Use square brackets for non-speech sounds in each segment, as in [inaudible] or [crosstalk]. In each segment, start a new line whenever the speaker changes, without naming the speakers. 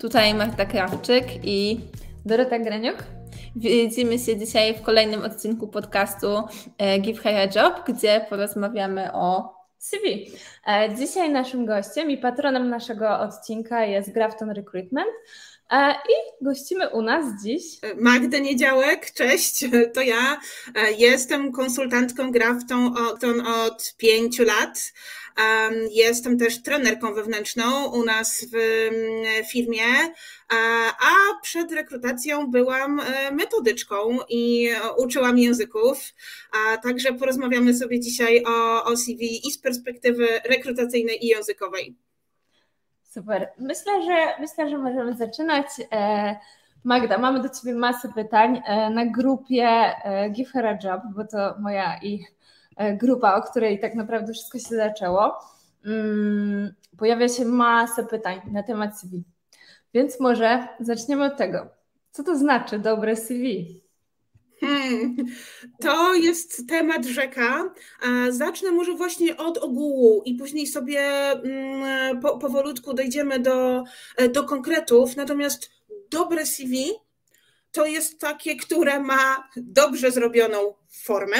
tutaj Marta Krawczyk i Dorota Graniuk. Widzimy się dzisiaj w kolejnym odcinku podcastu e, Give Her a Job, gdzie porozmawiamy o CV. E, dzisiaj naszym gościem i patronem naszego odcinka jest Grafton Recruitment. E, I gościmy u nas dziś.
Magda Niedziałek, cześć, to ja. Jestem konsultantką Grafton od pięciu lat. Jestem też trenerką wewnętrzną u nas w mm, firmie, a przed rekrutacją byłam e, metodyczką i uczyłam języków. Także porozmawiamy sobie dzisiaj o, o CV i z perspektywy rekrutacyjnej i językowej.
Super. Myślę, że myślę, że możemy zaczynać. E, Magda, mamy do Ciebie masę pytań e, na grupie Give Her a Job, bo to moja i E, grupa, o której tak naprawdę wszystko się zaczęło, mm, pojawia się masę pytań na temat CV. Więc może zaczniemy od tego. Co to znaczy dobre CV?
Hmm, to jest temat rzeka. Zacznę może właśnie od ogółu i później sobie mm, po, powolutku dojdziemy do, e, do konkretów. Natomiast dobre CV to jest takie, które ma dobrze zrobioną formę,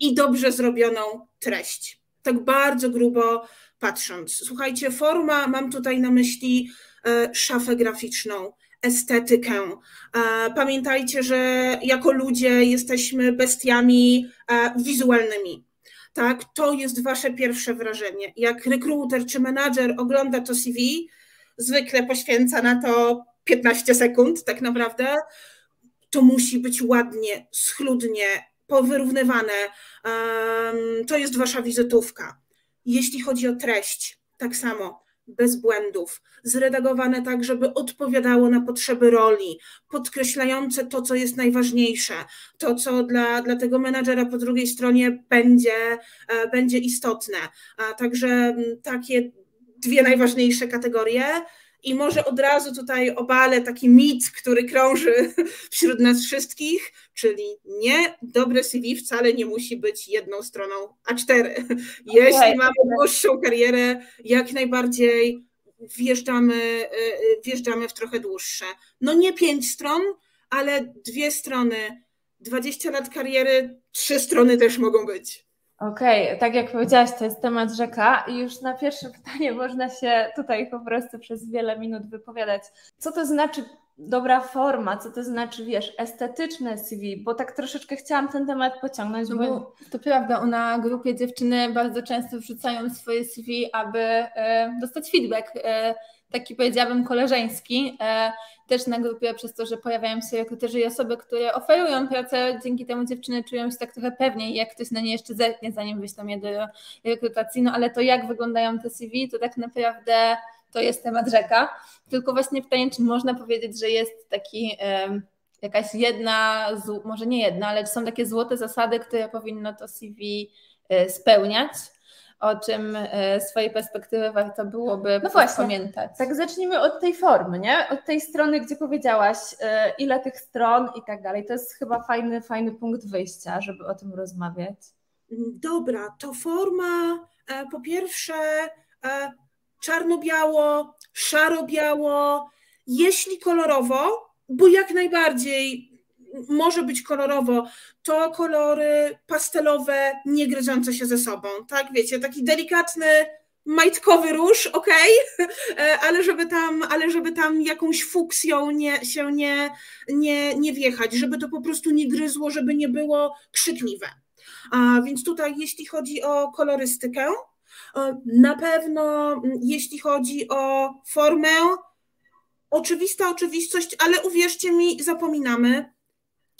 i dobrze zrobioną treść. Tak bardzo grubo patrząc. Słuchajcie, forma, mam tutaj na myśli e, szafę graficzną, estetykę. E, pamiętajcie, że jako ludzie jesteśmy bestiami e, wizualnymi. Tak, to jest wasze pierwsze wrażenie. Jak rekruter czy menadżer ogląda to CV, zwykle poświęca na to 15 sekund, tak naprawdę. To musi być ładnie, schludnie, powyrównywane. To jest wasza wizytówka. Jeśli chodzi o treść, tak samo bez błędów, zredagowane tak, żeby odpowiadało na potrzeby roli, podkreślające to, co jest najważniejsze, to, co dla, dla tego menadżera po drugiej stronie będzie, e, będzie istotne. Także takie dwie najważniejsze kategorie. I może od razu tutaj obalę taki mit, który krąży [laughs] wśród nas wszystkich, czyli nie, dobre CV wcale nie musi być jedną stroną A4. Jeśli okay. mamy dłuższą karierę, jak najbardziej wjeżdżamy, y, y, wjeżdżamy w trochę dłuższe. No nie pięć stron, ale dwie strony. 20 lat kariery, trzy strony też mogą być.
Okej, okay, tak jak powiedziałaś, to jest temat rzeka i już na pierwsze [laughs] pytanie można się tutaj po prostu przez wiele minut wypowiadać. Co to znaczy dobra forma, co to znaczy, wiesz, estetyczne CV, bo tak troszeczkę chciałam ten temat pociągnąć. No bo to prawda, na grupie dziewczyny bardzo często wrzucają swoje CV, aby e, dostać feedback. E, taki powiedziałabym koleżeński, e, też na grupie przez to, że pojawiają się rekruterzy i osoby, które oferują pracę, dzięki temu dziewczyny czują się tak trochę pewniej, jak ktoś na nie jeszcze zerknie, zanim wyślą je do rekrutacji, no ale to jak wyglądają te CV, to tak naprawdę to jest temat rzeka, tylko właśnie pytanie, czy można powiedzieć, że jest taki jakaś jedna, może nie jedna, ale są takie złote zasady, które powinno to CV e, spełniać, o czym e, z swojej perspektywy warto byłoby no właśnie, pamiętać. Tak, zacznijmy od tej formy, nie? Od tej strony, gdzie powiedziałaś, e, ile tych stron i tak dalej. To jest chyba fajny, fajny punkt wyjścia, żeby o tym rozmawiać.
Dobra, to forma e, po pierwsze czarno-biało, szaro-biało, jeśli kolorowo, bo jak najbardziej może być kolorowo, to kolory pastelowe, nie gryzące się ze sobą, tak, wiecie, taki delikatny, majtkowy róż, ok, [laughs] ale żeby tam, ale żeby tam jakąś fuksją nie, się nie, nie, nie wjechać, żeby to po prostu nie gryzło, żeby nie było krzykliwe. A więc tutaj, jeśli chodzi o kolorystykę, na pewno jeśli chodzi o formę, oczywista oczywistość, ale uwierzcie mi, zapominamy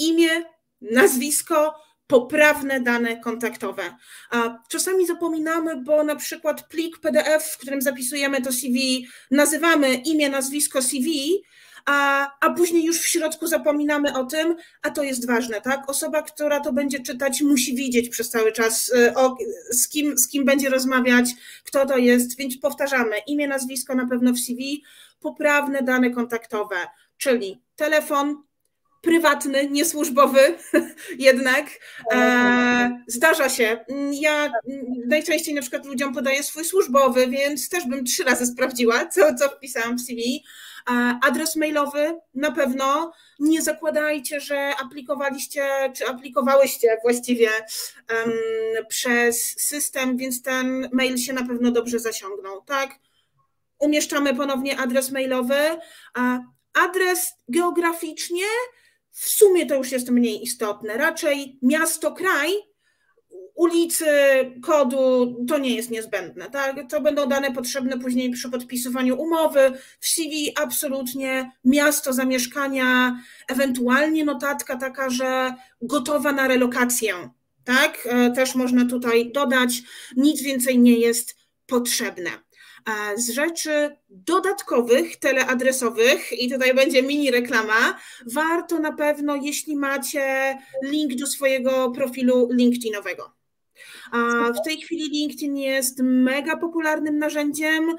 imię, nazwisko, poprawne dane kontaktowe. Czasami zapominamy, bo na przykład plik PDF, w którym zapisujemy to CV, nazywamy imię, nazwisko CV, a, a później już w środku zapominamy o tym, a to jest ważne, tak? Osoba, która to będzie czytać, musi widzieć przez cały czas, y, o, z, kim, z kim będzie rozmawiać, kto to jest, więc powtarzamy imię, nazwisko na pewno w CV, poprawne dane kontaktowe, czyli telefon, prywatny, niesłużbowy [laughs] jednak. E, zdarza się. Ja najczęściej na przykład ludziom podaję swój służbowy, więc też bym trzy razy sprawdziła, co, co wpisałam w CV. Adres mailowy na pewno. Nie zakładajcie, że aplikowaliście, czy aplikowałyście właściwie um, przez system, więc ten mail się na pewno dobrze zasiągnął, tak? Umieszczamy ponownie adres mailowy. Adres geograficznie w sumie to już jest mniej istotne. Raczej miasto, kraj, ulicy, kodu to nie jest niezbędne. Tak? To będą dane potrzebne później przy podpisywaniu umowy. W CV absolutnie miasto zamieszkania, ewentualnie notatka taka, że gotowa na relokację. Tak? E, też można tutaj dodać. Nic więcej nie jest potrzebne z rzeczy dodatkowych, teleadresowych, i tutaj będzie mini reklama, warto na pewno, jeśli macie link do swojego profilu LinkedInowego. W tej chwili LinkedIn jest mega popularnym narzędziem,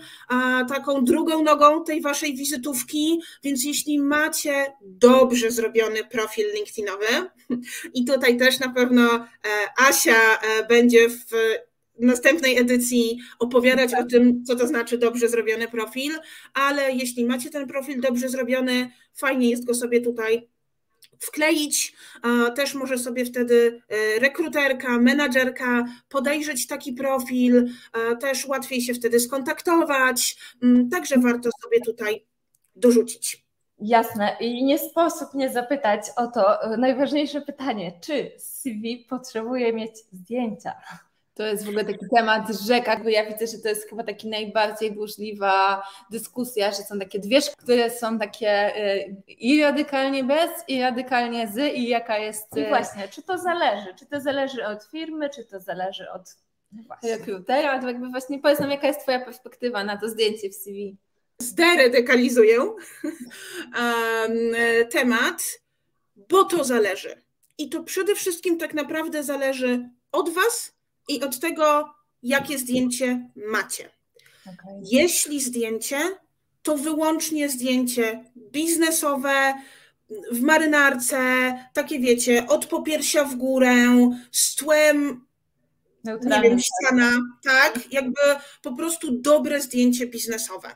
taką drugą nogą tej waszej wizytówki, więc jeśli macie dobrze zrobiony profil LinkedInowy, [laughs] i tutaj też na pewno e, Asia e, będzie w następnej edycji opowiadać o tym, co to znaczy dobrze zrobiony profil, ale jeśli macie ten profil dobrze zrobiony, fajnie jest go sobie tutaj wkleić. Też może sobie wtedy e, rekruterka, menadżerka podejrzeć taki profil, też łatwiej się wtedy skontaktować, mm, także warto sobie tutaj dorzucić.
Jasne. I nie sposób nie zapytać o to e, najważniejsze pytanie, czy CV potrzebuje mieć zdjęcia?
To jest w ogóle taki temat rzeka, bo ja widzę, że to jest chyba taki najbardziej burzliwa dyskusja, że są takie dwie, które są takie y, i radykalnie bez, i radykalnie z, i jaka jest...
I y, właśnie, czy to zależy? Czy to zależy od firmy, czy to zależy od
rekrutera? To jakby właśnie powiedz nam, jaka jest Twoja perspektywa na to zdjęcie w CV?
Zderadykalizuję [laughs] temat, bo to zależy. I to przede wszystkim tak naprawdę zależy od Was, i od tego, jakie zdjęcie macie. Okay. Jeśli zdjęcie, to wyłącznie zdjęcie biznesowe, w marynarce, takie wiecie, od popiersia w górę, z tłem, nie wiem, ściana, tak? Jakby po prostu dobre zdjęcie biznesowe.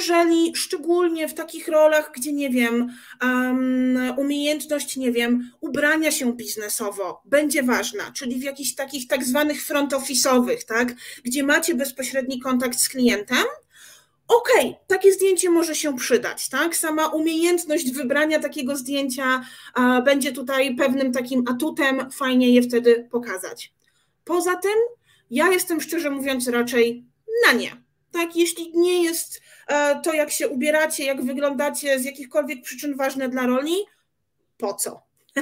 Jeżeli szczególnie w takich rolach, gdzie nie wiem, um, umiejętność, nie wiem, ubrania się biznesowo będzie ważna, czyli w jakichś takich tak zwanych front office'owych, tak, gdzie macie bezpośredni kontakt z klientem, okej, okay, takie zdjęcie może się przydać, tak? Sama umiejętność wybrania takiego zdjęcia będzie tutaj pewnym takim atutem, fajnie je wtedy pokazać. Poza tym, ja jestem szczerze mówiąc raczej na nie. Tak, jeśli nie jest E, to, jak się ubieracie, jak wyglądacie z jakichkolwiek przyczyn ważne dla roli, po co? [laughs]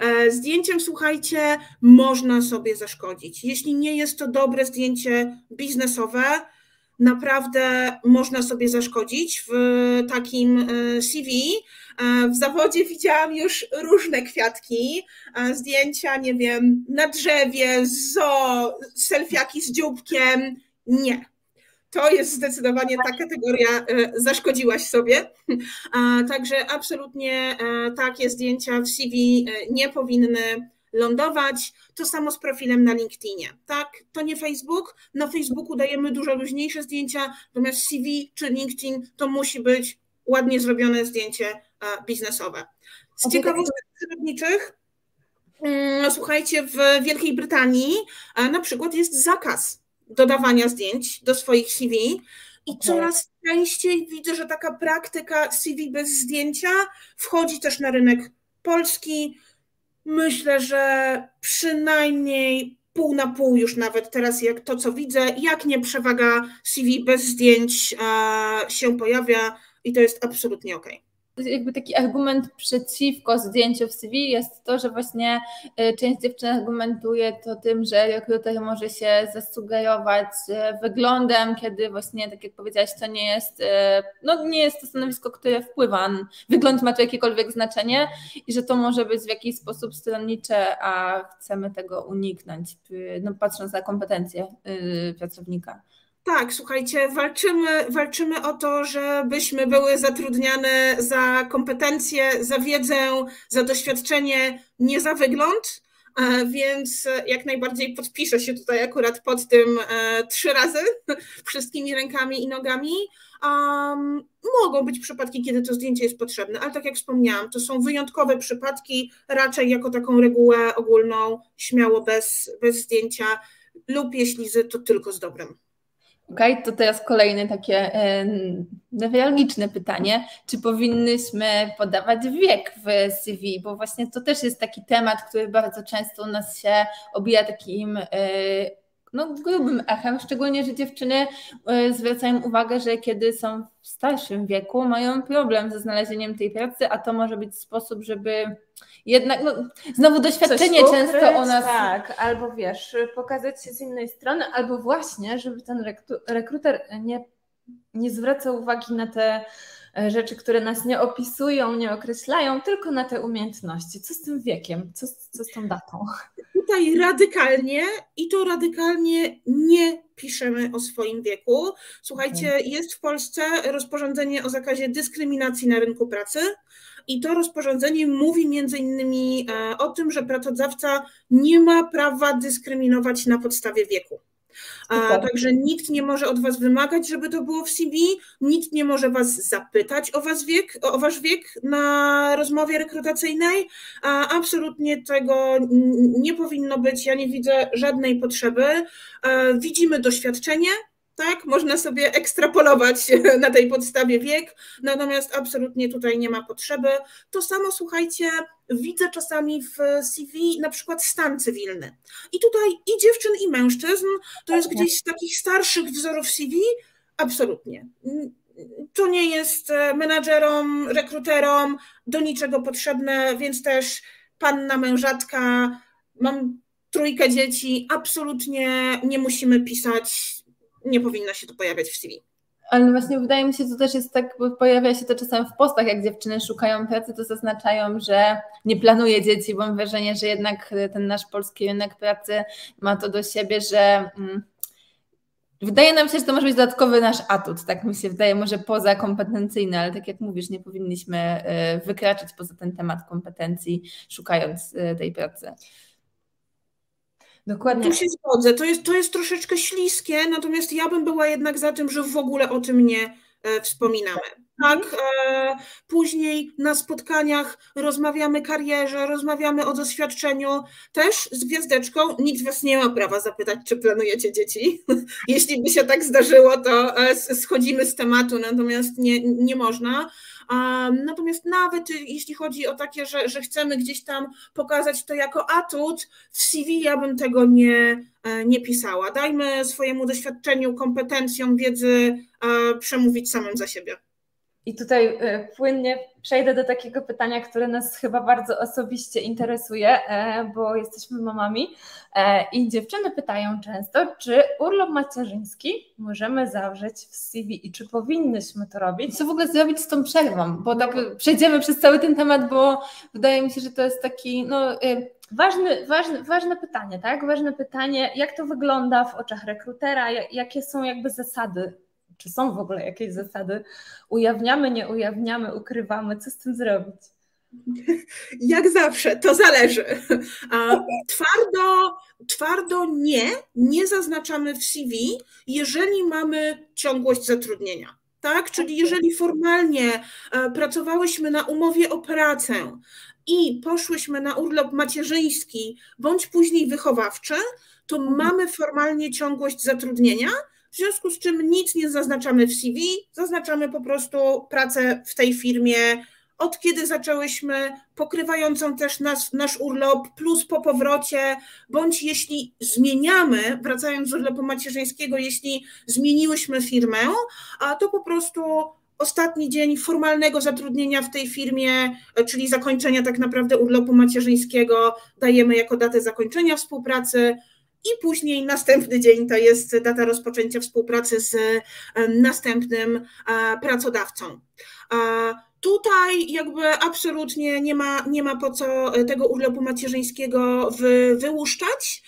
E, zdjęciem, słuchajcie, można sobie zaszkodzić. Jeśli nie jest to dobre zdjęcie biznesowe, naprawdę można sobie zaszkodzić w takim e, CV. W zawodzie widziałam już różne kwiatki, zdjęcia, nie wiem, na drzewie, zo, selfiaki z dzióbkiem. Nie, to jest zdecydowanie ta kategoria, e, zaszkodziłaś sobie. [laughs] Także absolutnie e, takie zdjęcia w CV e, nie powinny lądować. To samo z profilem na LinkedInie. Tak, to nie Facebook. Na Facebooku dajemy dużo luźniejsze zdjęcia, natomiast CV czy LinkedIn to musi być ładnie zrobione zdjęcie biznesowe. Z ciekawostek przyrodniczych, mm, słuchajcie, w Wielkiej Brytanii na przykład jest zakaz dodawania zdjęć do swoich CV i okay. coraz częściej widzę, że taka praktyka CV bez zdjęcia wchodzi też na rynek polski. Myślę, że przynajmniej pół na pół już nawet teraz, jak to co widzę, jak nie przewaga CV bez zdjęć się pojawia i to jest absolutnie ok
jakby taki argument przeciwko zdjęciu w CV jest to, że właśnie y, część dziewczyn argumentuje to tym, że rekruter może się zasugerować y, wyglądem, kiedy właśnie, tak jak powiedziałaś, to nie jest, y, no nie jest to stanowisko, które wpływa, wygląd ma tu jakiekolwiek znaczenie i że to może być w jakiś sposób stronnicze, a chcemy tego uniknąć, no patrząc na kompetencje pracownika.
Tak, słuchajcie, walczymy, walczymy o to, żebyśmy były zatrudniane za kompetencje, za wiedzę, za doświadczenie, nie za wygląd. E, więc jak najbardziej podpiszę się tutaj akurat pod tym e, trzy razy, [laughs] wszystkimi rękami i nogami. Um, mogą być przypadki, kiedy to zdjęcie jest potrzebne, ale tak jak wspomniałam, to są wyjątkowe przypadki, raczej jako taką regułę ogólną, śmiało bez, bez zdjęcia, lub jeśli to tylko z dobrem.
Okay, to teraz kolejne takie e, newralgiczne pytanie. Czy powinnyśmy podawać wiek w CV? Bo właśnie to też jest taki temat, który bardzo często u nas się obija takim e, no, grubym echem, szczególnie, że dziewczyny e, zwracają uwagę, że kiedy są w starszym wieku, mają problem ze znalezieniem tej pracy, a to może być sposób, żeby jednak, no, znowu doświadczenie ukryć, często o nas.
Tak, albo wiesz, pokazać się z innej strony, albo właśnie, żeby ten rekruter nie, nie zwraca uwagi na te rzeczy, które nas nie opisują, nie określają, tylko na te umiejętności. Co z tym wiekiem? Co, co z tą datą?
Tutaj radykalnie i to radykalnie nie piszemy o swoim wieku. Słuchajcie, jest w Polsce rozporządzenie o zakazie dyskryminacji na rynku pracy. I to rozporządzenie mówi między innymi e, o tym, że pracodawca nie ma prawa dyskryminować na podstawie wieku. A, także nikt nie może od Was wymagać, żeby to było w CV, nikt nie może Was zapytać o, was wiek, o Wasz wiek na rozmowie rekrutacyjnej. A, absolutnie tego nie powinno być. Ja nie widzę żadnej potrzeby. A, widzimy doświadczenie, tak? Można sobie ekstrapolować [laughs] na tej podstawie wiek, natomiast absolutnie tutaj nie ma potrzeby. To samo, słuchajcie, widzę czasami w CV na przykład stan cywilny. I tutaj i dziewczyn, i mężczyzn, to jest gdzieś z takich starszych wzorów CV, absolutnie. To nie jest e, menadżerom, rekruterom do niczego potrzebne, więc też panna mężatka, mam trójkę dzieci, absolutnie nie musimy pisać nie powinno się to pojawiać w CV.
Ale właśnie wydaje mi się, że to też jest tak, bo pojawia się to czasem w postach, jak dziewczyny szukają pracy, to zaznaczają, że nie planuje dzieci, bo mam wrażenie, że jednak ten nasz polski rynek pracy ma to do siebie, że mm, wydaje nam się, że to może być dodatkowy nasz atut, tak mi się wydaje, może poza kompetencyjny, ale tak jak mówisz, nie powinniśmy y, wykraczać poza ten temat kompetencji, szukając y, tej pracy.
Dokładnie. Tu się zgodzę. To jest, to jest troszeczkę śliskie, natomiast ja bym była jednak za tym, że w ogóle o tym nie e, wspominamy. Tak, mhm. e, później na spotkaniach rozmawiamy karierze, rozmawiamy o doświadczeniu, też z gwiazdeczką. Nikt was nie ma prawa zapytać, czy planujecie dzieci. [laughs] Jeśli by się tak zdarzyło, to e, schodzimy z tematu, natomiast nie, nie można. Natomiast nawet jeśli chodzi o takie, że, że chcemy gdzieś tam pokazać to jako atut, w CV ja bym tego nie, e, nie pisała. Dajmy swojemu doświadczeniu, kompetencjom, wiedzy e, przemówić samym za siebie.
I tutaj e, płynnie przejdę do takiego pytania, które nas chyba bardzo osobiście interesuje, e, bo jesteśmy mamami e, i dziewczyny pytają często, czy urlop macierzyński możemy zawrzeć w CV i czy powinnyśmy to robić?
Co w ogóle zrobić z tą przerwą? Bo tak przejdziemy przez cały ten temat, bo wydaje mi się, że to jest taki, no...
Ważny, ważne, ważne pytanie, tak? Ważne pytanie, jak to wygląda w oczach rekrutera, jakie są jakby zasady czy są w ogóle jakieś zasady? Ujawniamy, nie ujawniamy, ukrywamy, co z tym zrobić?
Jak zawsze, to zależy. Twardo, twardo nie, nie zaznaczamy w CV, jeżeli mamy ciągłość zatrudnienia. Tak? Czyli jeżeli formalnie e, pracowałyśmy na umowie o pracę i poszłyśmy na urlop macierzyński bądź później wychowawczy, to mhm. mamy formalnie ciągłość zatrudnienia, w związku z czym nic nie zaznaczamy w CV, zaznaczamy po prostu pracę w tej firmie, od kiedy zaczęłyśmy, pokrywającą też nas, nasz urlop, plus po powrocie, bądź jeśli zmieniamy, wracając z urlopu macierzyńskiego, jeśli zmieniłyśmy firmę, a to po prostu ostatni dzień formalnego zatrudnienia w tej firmie, czyli zakończenia tak naprawdę urlopu macierzyńskiego, dajemy jako datę zakończenia współpracy i później następny dzień to jest data rozpoczęcia współpracy z następnym pracodawcą. Tutaj jakby absolutnie nie ma, nie ma po co tego urlopu macierzyńskiego wy, wyłuszczać.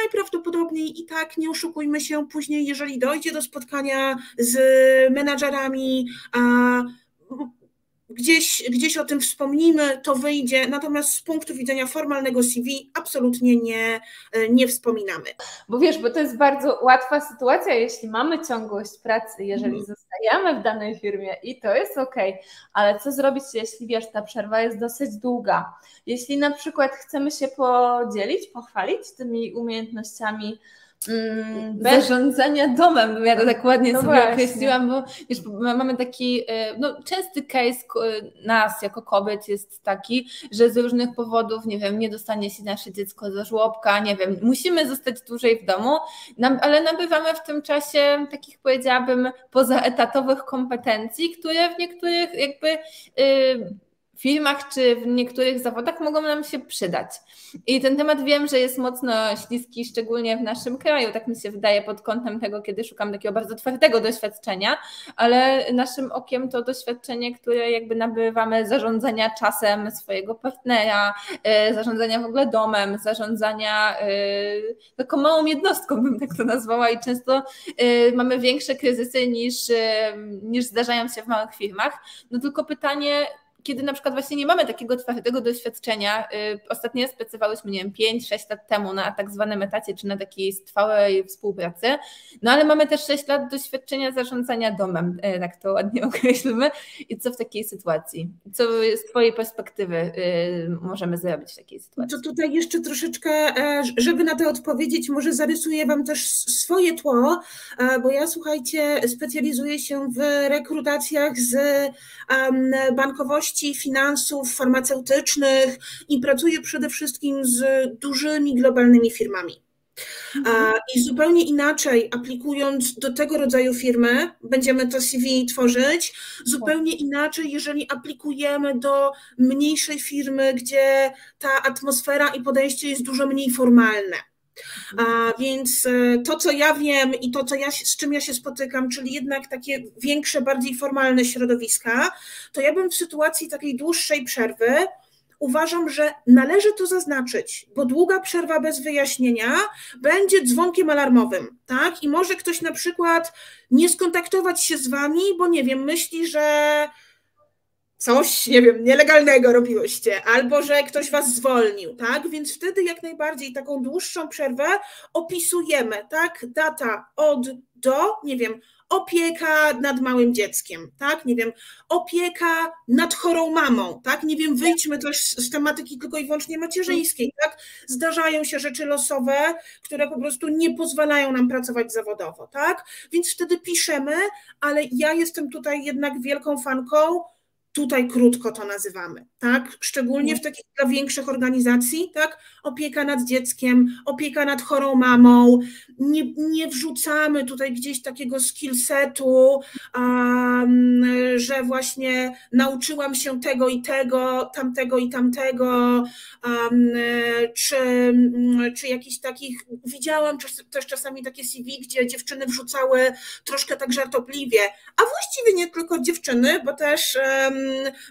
Najprawdopodobniej i tak, nie oszukujmy się, później jeżeli dojdzie do spotkania z menadżerami, gdzieś, gdzieś o tym wspomnimy, to wyjdzie, natomiast z punktu widzenia formalnego CV absolutnie nie, nie wspominamy.
Bo wiesz, bo to jest bardzo łatwa sytuacja, jeśli mamy ciągłość pracy, jeżeli hmm. zostajemy w danej firmie i to jest ok, ale co zrobić, jeśli wiesz, ta przerwa jest dosyć długa? Jeśli na przykład chcemy się podzielić, pochwalić tymi umiejętnościami,
Mm, zarządzania domem, ja to tak ładnie no sobie właśnie. określiłam, bo wiesz, mamy taki, e, no częsty case nas jako kobiet jest taki, że z różnych powodów, nie wiem, nie dostanie się nasze dziecko do żłobka, nie wiem, musimy zostać dłużej w domu, ale nabywamy w tym czasie takich powiedziałabym pozaetatowych kompetencji, które w niektórych jakby yy, firmach czy w niektórych zawodach mogą nam się przydać. I ten temat wiem, że jest mocno śliski, szczególnie w naszym kraju, tak mi się wydaje pod kątem tego, kiedy szukam takiego bardzo twardego doświadczenia, ale naszym okiem to doświadczenie, które jakby nabywamy zarządzania czasem swojego partnera, e, zarządzania w ogóle domem, zarządzania e, taką małą jednostką bym tak to nazwała i często e, mamy większe kryzysy niż, niż zdarzają się w małych firmach. No tylko pytanie, kiedy na przykład właśnie nie mamy takiego twardego doświadczenia, y, ostatnio pracowałyśmy, nie wiem, 5-6 lat temu na tak zwanym etacie, czy na takiej trwałej współpracy, no ale mamy też 6 lat doświadczenia zarządzania domem, y, tak to ładnie [laughs] określmy. I co w takiej sytuacji? Co z Twojej perspektywy y, możemy zrobić w takiej sytuacji?
To tutaj jeszcze troszeczkę, e, żeby na to odpowiedzieć, może zarysuję Wam też swoje tło, e, bo ja słuchajcie, specjalizuję się w rekrutacjach z bankowości, finansów farmaceutycznych i pracuję przede wszystkim z dużymi globalnymi firmami. Mhm. I zupełnie inaczej aplikując do tego rodzaju firmy, będziemy to CV tworzyć, zupełnie inaczej, jeżeli aplikujemy do mniejszej firmy, gdzie ta atmosfera i podejście jest dużo mniej formalne. A więc e, to, co ja wiem i to, co ja, z czym ja się spotykam, czyli jednak takie większe, bardziej formalne środowiska, to ja bym w sytuacji takiej dłuższej przerwy uważam, że należy to zaznaczyć, bo długa przerwa bez wyjaśnienia będzie dzwonkiem alarmowym, tak? I może ktoś na przykład nie skontaktować się z wami, bo nie wiem, myśli, że coś, nie wiem, nielegalnego robiłyście, albo że ktoś was zwolnił, tak? Więc wtedy jak najbardziej taką dłuższą przerwę opisujemy, tak? Data od do, nie wiem, opieka nad małym dzieckiem, tak? Nie wiem, opieka nad chorą mamą, tak? Nie wiem, wyjdźmy też z tematyki tylko i wyłącznie macierzyńskiej, tak? Zdarzają się rzeczy losowe, które po prostu nie pozwalają nam pracować zawodowo, tak? Więc wtedy piszemy, ale ja jestem tutaj jednak wielką fanką Tutaj krótko to nazywamy, tak? Szczególnie w mhm. takich dla większych organizacji, tak? Opieka nad dzieckiem, opieka nad chorą mamą. Nie, nie wrzucamy tutaj gdzieś takiego skillsetu, um, że właśnie nauczyłam się tego i tego, tamtego i tamtego, um, czy, czy jakichś takich, widziałam też czasami takie CV, gdzie dziewczyny wrzucały troszkę tak żartobliwie, a właściwie nie tylko dziewczyny, bo też um,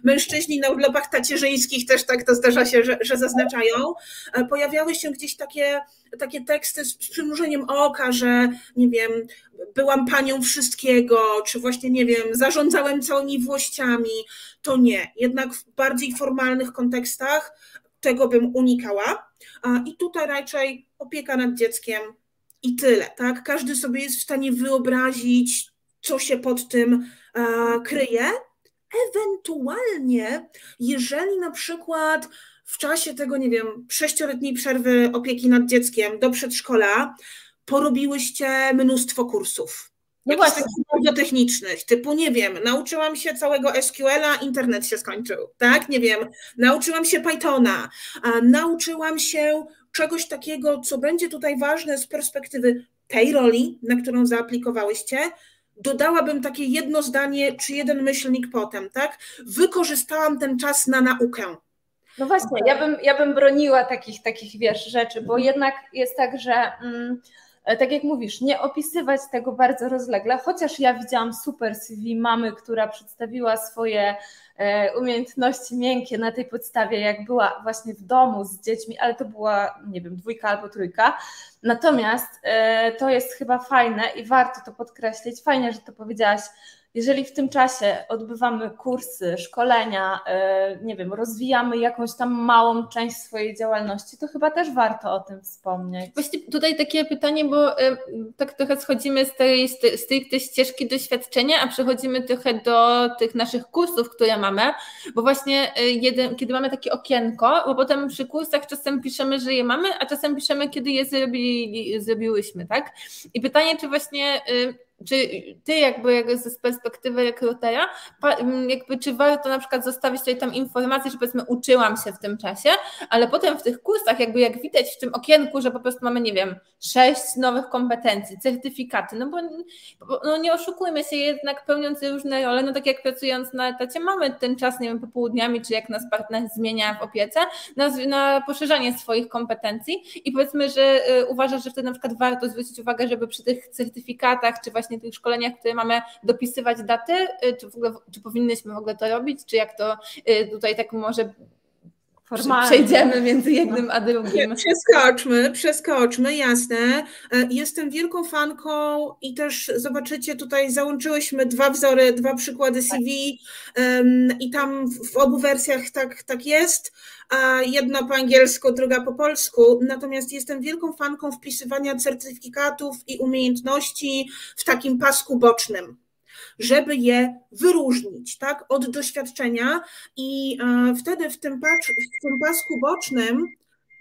mężczyźni na urlopach tacierzyńskich też tak to zdarza się, że, że zaznaczają. E, pojawiały się gdzieś takie, takie teksty z przymrużeniem oka, że nie wiem, byłam panią wszystkiego, czy właśnie, nie wiem, zarządzałem całymi włościami. To nie. Jednak w bardziej formalnych kontekstach tego bym unikała. I tutaj raczej opieka nad dzieckiem i tyle, tak? Każdy sobie jest w stanie wyobrazić, co się pod tym e, kryje. Ewentualnie, jeżeli na przykład w czasie tego, nie wiem, sześcioletniej przerwy opieki nad dzieckiem do przedszkola porobiłyście mnóstwo kursów. No właśnie. technicznych, typu nie wiem, nauczyłam się całego SQL-a, internet się skończył, tak? Nie wiem, nauczyłam się Pythona, nauczyłam się czegoś takiego, co będzie tutaj ważne z perspektywy tej roli, na którą zaaplikowałyście, dodałabym takie jedno zdanie czy jeden myślnik potem, tak? Wykorzystałam ten czas na naukę.
No właśnie, ja bym, ja bym broniła takich, takich wiesz, rzeczy, bo jednak jest tak, że mm, tak jak mówisz, nie opisywać tego bardzo rozlegle, chociaż ja widziałam super CV mamy, która przedstawiła swoje e, umiejętności miękkie na tej podstawie, jak była właśnie w domu z dziećmi, ale to była, nie wiem, dwójka albo trójka. Natomiast e, to jest chyba fajne i warto to podkreślić. Fajnie, że to powiedziałaś jeżeli w tym czasie odbywamy kursy, szkolenia, e, nie wiem, rozwijamy jakąś tam małą część swojej działalności, to chyba też warto o tym wspomnieć.
Właśnie tutaj takie pytanie, bo e, tak trochę schodzimy z tej, z tej ścieżki doświadczenia, a przechodzimy trochę do tych naszych kursów, które mamy, bo właśnie e, jeden, kiedy mamy takie okienko, bo potem przy kursach czasem piszemy, że je mamy, a czasem piszemy, kiedy je zrobili, zrobiłyśmy, tak? I pytanie, czy właśnie czy ty jakby, z perspektywy rekrutera, jakby czy warto na przykład zostawić tutaj tam informację, że powiedzmy uczyłam się w tym czasie, ale potem w tych kursach jakby jak widać w tym okienku, że po prostu mamy, nie wiem, sześć nowych kompetencji, certyfikaty, no bo, bo no nie oszukujmy się jednak pełniąc różne role, no tak jak pracując na etacie mamy ten czas, nie wiem, popołudniami, czy jak nas partner zmienia w opiece, na, na poszerzanie swoich kompetencji i powiedzmy, że y, uważasz, że wtedy na przykład warto zwrócić uwagę, żeby przy tych certyfikatach, czy właśnie właśnie tych szkoleniach, które mamy dopisywać daty, y, czy, w ogóle, czy powinnyśmy w ogóle to robić, czy jak to y, tutaj tak może Formalnie. Przejdziemy między jednym a drugim.
Przeskoczmy, przeskoczmy, jasne. E, jestem wielką fanką i też zobaczycie, tutaj załączyłyśmy dwa wzory, dwa przykłady CV i tam w obu wersjach tak, tak jest. Jedna po angielsku, druga po polsku. Natomiast jestem wielką fanką wpisywania certyfikatów i umiejętności w takim pasku bocznym żeby je wyróżnić tak, od doświadczenia i e, wtedy w tym, w tym pasku bocznym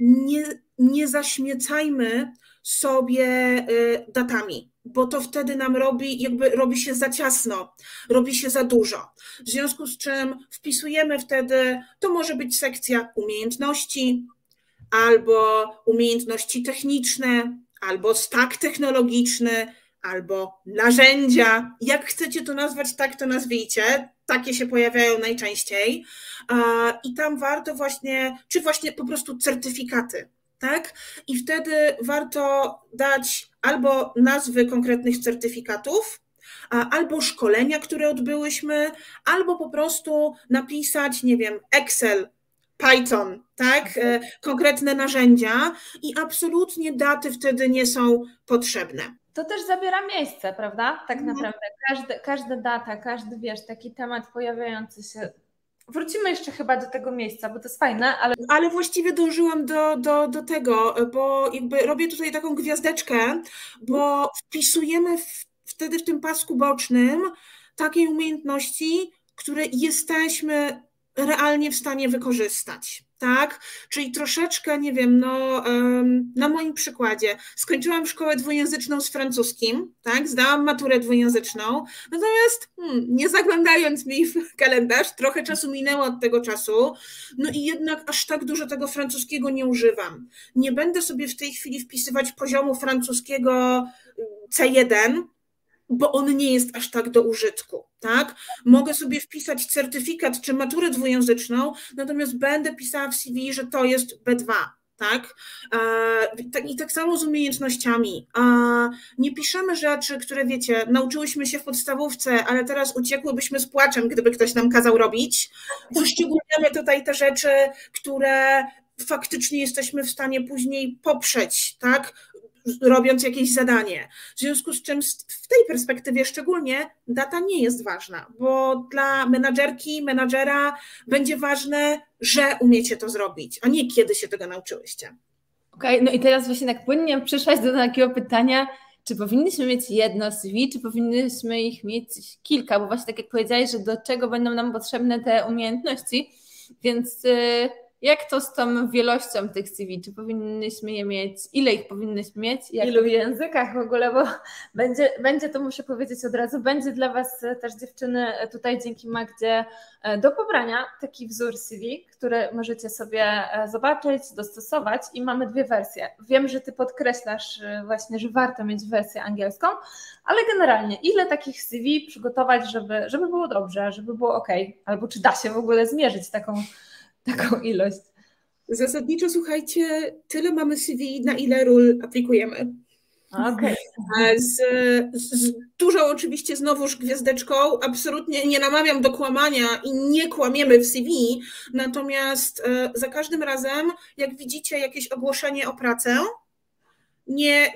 nie, nie zaśmiecajmy sobie e, datami, bo to wtedy nam robi, jakby robi się za ciasno, robi się za dużo. W związku z czym wpisujemy wtedy, to może być sekcja umiejętności, albo umiejętności techniczne, albo stak technologiczny, albo narzędzia. Jak chcecie to nazwać, tak to nazwijcie. Takie się pojawiają najczęściej. I tam warto właśnie, czy właśnie po prostu certyfikaty. Tak? I wtedy warto dać albo nazwy konkretnych certyfikatów, albo szkolenia, które odbyłyśmy, albo po prostu napisać, nie wiem, Excel, Python, tak? E, konkretne narzędzia i absolutnie daty wtedy nie są potrzebne
to też zabiera miejsce, prawda? Tak mhm. naprawdę. Każdy, każda data, każdy wiesz, taki temat pojawiający się. Wrócimy jeszcze chyba do tego miejsca, bo to jest fajne, ale.
Ale właściwie dążyłam do, do, do tego, bo jakby robię tutaj taką gwiazdeczkę, bo wpisujemy w, wtedy w tym pasku bocznym takie umiejętności, które jesteśmy realnie w stanie wykorzystać tak? Czyli troszeczkę, nie wiem, no, na moim przykładzie, skończyłam szkołę dwujęzyczną z francuskim, tak? Zdałam maturę dwujęzyczną, natomiast hmm, nie zaglądając mi w kalendarz, trochę czasu minęło od tego czasu, no i jednak aż tak dużo tego francuskiego nie używam. Nie będę sobie w tej chwili wpisywać poziomu francuskiego C1, bo on nie jest aż tak do użytku, tak? Mogę sobie wpisać certyfikat czy maturę dwujęzyczną, natomiast będę pisała w CV, że to jest B2, tak? I tak samo z umiejętnościami. Nie piszemy rzeczy, które wiecie, nauczyłyśmy się w podstawówce, ale teraz uciekłybyśmy z płaczem, gdyby ktoś nam kazał robić. Wyszczególniamy tutaj te rzeczy, które faktycznie jesteśmy w stanie później poprzeć, tak? Robiąc jakieś zadanie. W związku z czym w tej perspektywie szczególnie data nie jest ważna, bo dla menadżerki, menadżera będzie ważne, że umiecie to zrobić, a nie kiedy się tego nauczyłyście.
Okej, okay, no i teraz właśnie tak płynnie przyszłaś do takiego pytania, czy powinniśmy mieć jedno CV, czy powinniśmy ich mieć kilka, bo właśnie tak jak powiedziałeś, że do czego będą nam potrzebne te umiejętności, więc... Yy jak to z tą wielością tych CV? Czy powinnyśmy je mieć? Ile ich powinnyśmy mieć?
Jak Ilu językach w ogóle? Bo [laughs] będzie, będzie, to muszę powiedzieć od razu, będzie dla Was też dziewczyny tutaj dzięki Magdzie e, do pobrania taki wzór CV, który możecie sobie e, zobaczyć, dostosować i mamy dwie wersje. Wiem, że Ty podkreślasz e, właśnie, że warto mieć wersję angielską, ale generalnie ile takich CV przygotować, żeby, żeby było dobrze, żeby było ok, albo czy da się w ogóle zmierzyć taką taką ilość.
Zasadniczo, słuchajcie, tyle mamy CV, na ile ról aplikujemy.
Okay.
Z, z dużą oczywiście znowuż gwiazdeczką, absolutnie nie namawiam do kłamania i nie kłamiemy w CV, natomiast e, za każdym razem, jak widzicie jakieś ogłoszenie o pracę, nie,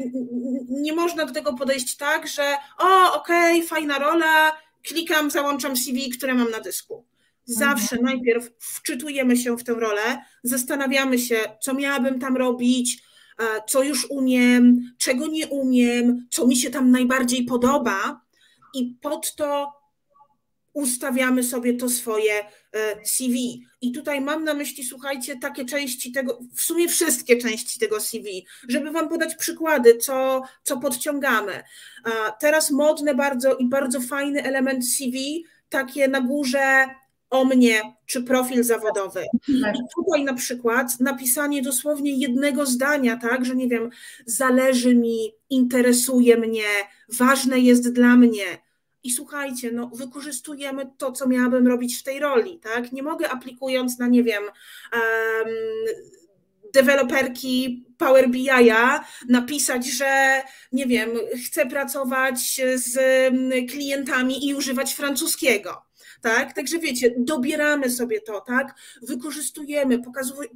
nie można do tego podejść tak, że o, okej, okay, fajna rola, klikam, załączam CV, które mam na dysku. Zawsze mhm. najpierw wczytujemy się w tę rolę, zastanawiamy się, co miałabym tam robić, co już umiem, czego nie umiem, co mi się tam najbardziej podoba, i pod to ustawiamy sobie to swoje e, CV. I tutaj mam na myśli, słuchajcie, takie części tego, w sumie wszystkie części tego CV, żeby Wam podać przykłady, co, co podciągamy. Teraz modne bardzo i bardzo fajny element CV, takie na górze o mnie, czy profil zawodowy. Tak. Tutaj na przykład napisanie dosłownie jednego zdania, tak, że nie wiem, zależy mi, interesuje mnie, ważne jest dla mnie. I słuchajcie, no, wykorzystujemy to, co miałabym robić w tej roli, tak? Nie mogę aplikując na, nie wiem, um, deweloperki Power BI'a napisać, że nie wiem, chcę pracować z klientami i używać francuskiego tak? Także wiecie, dobieramy sobie to, tak? Wykorzystujemy,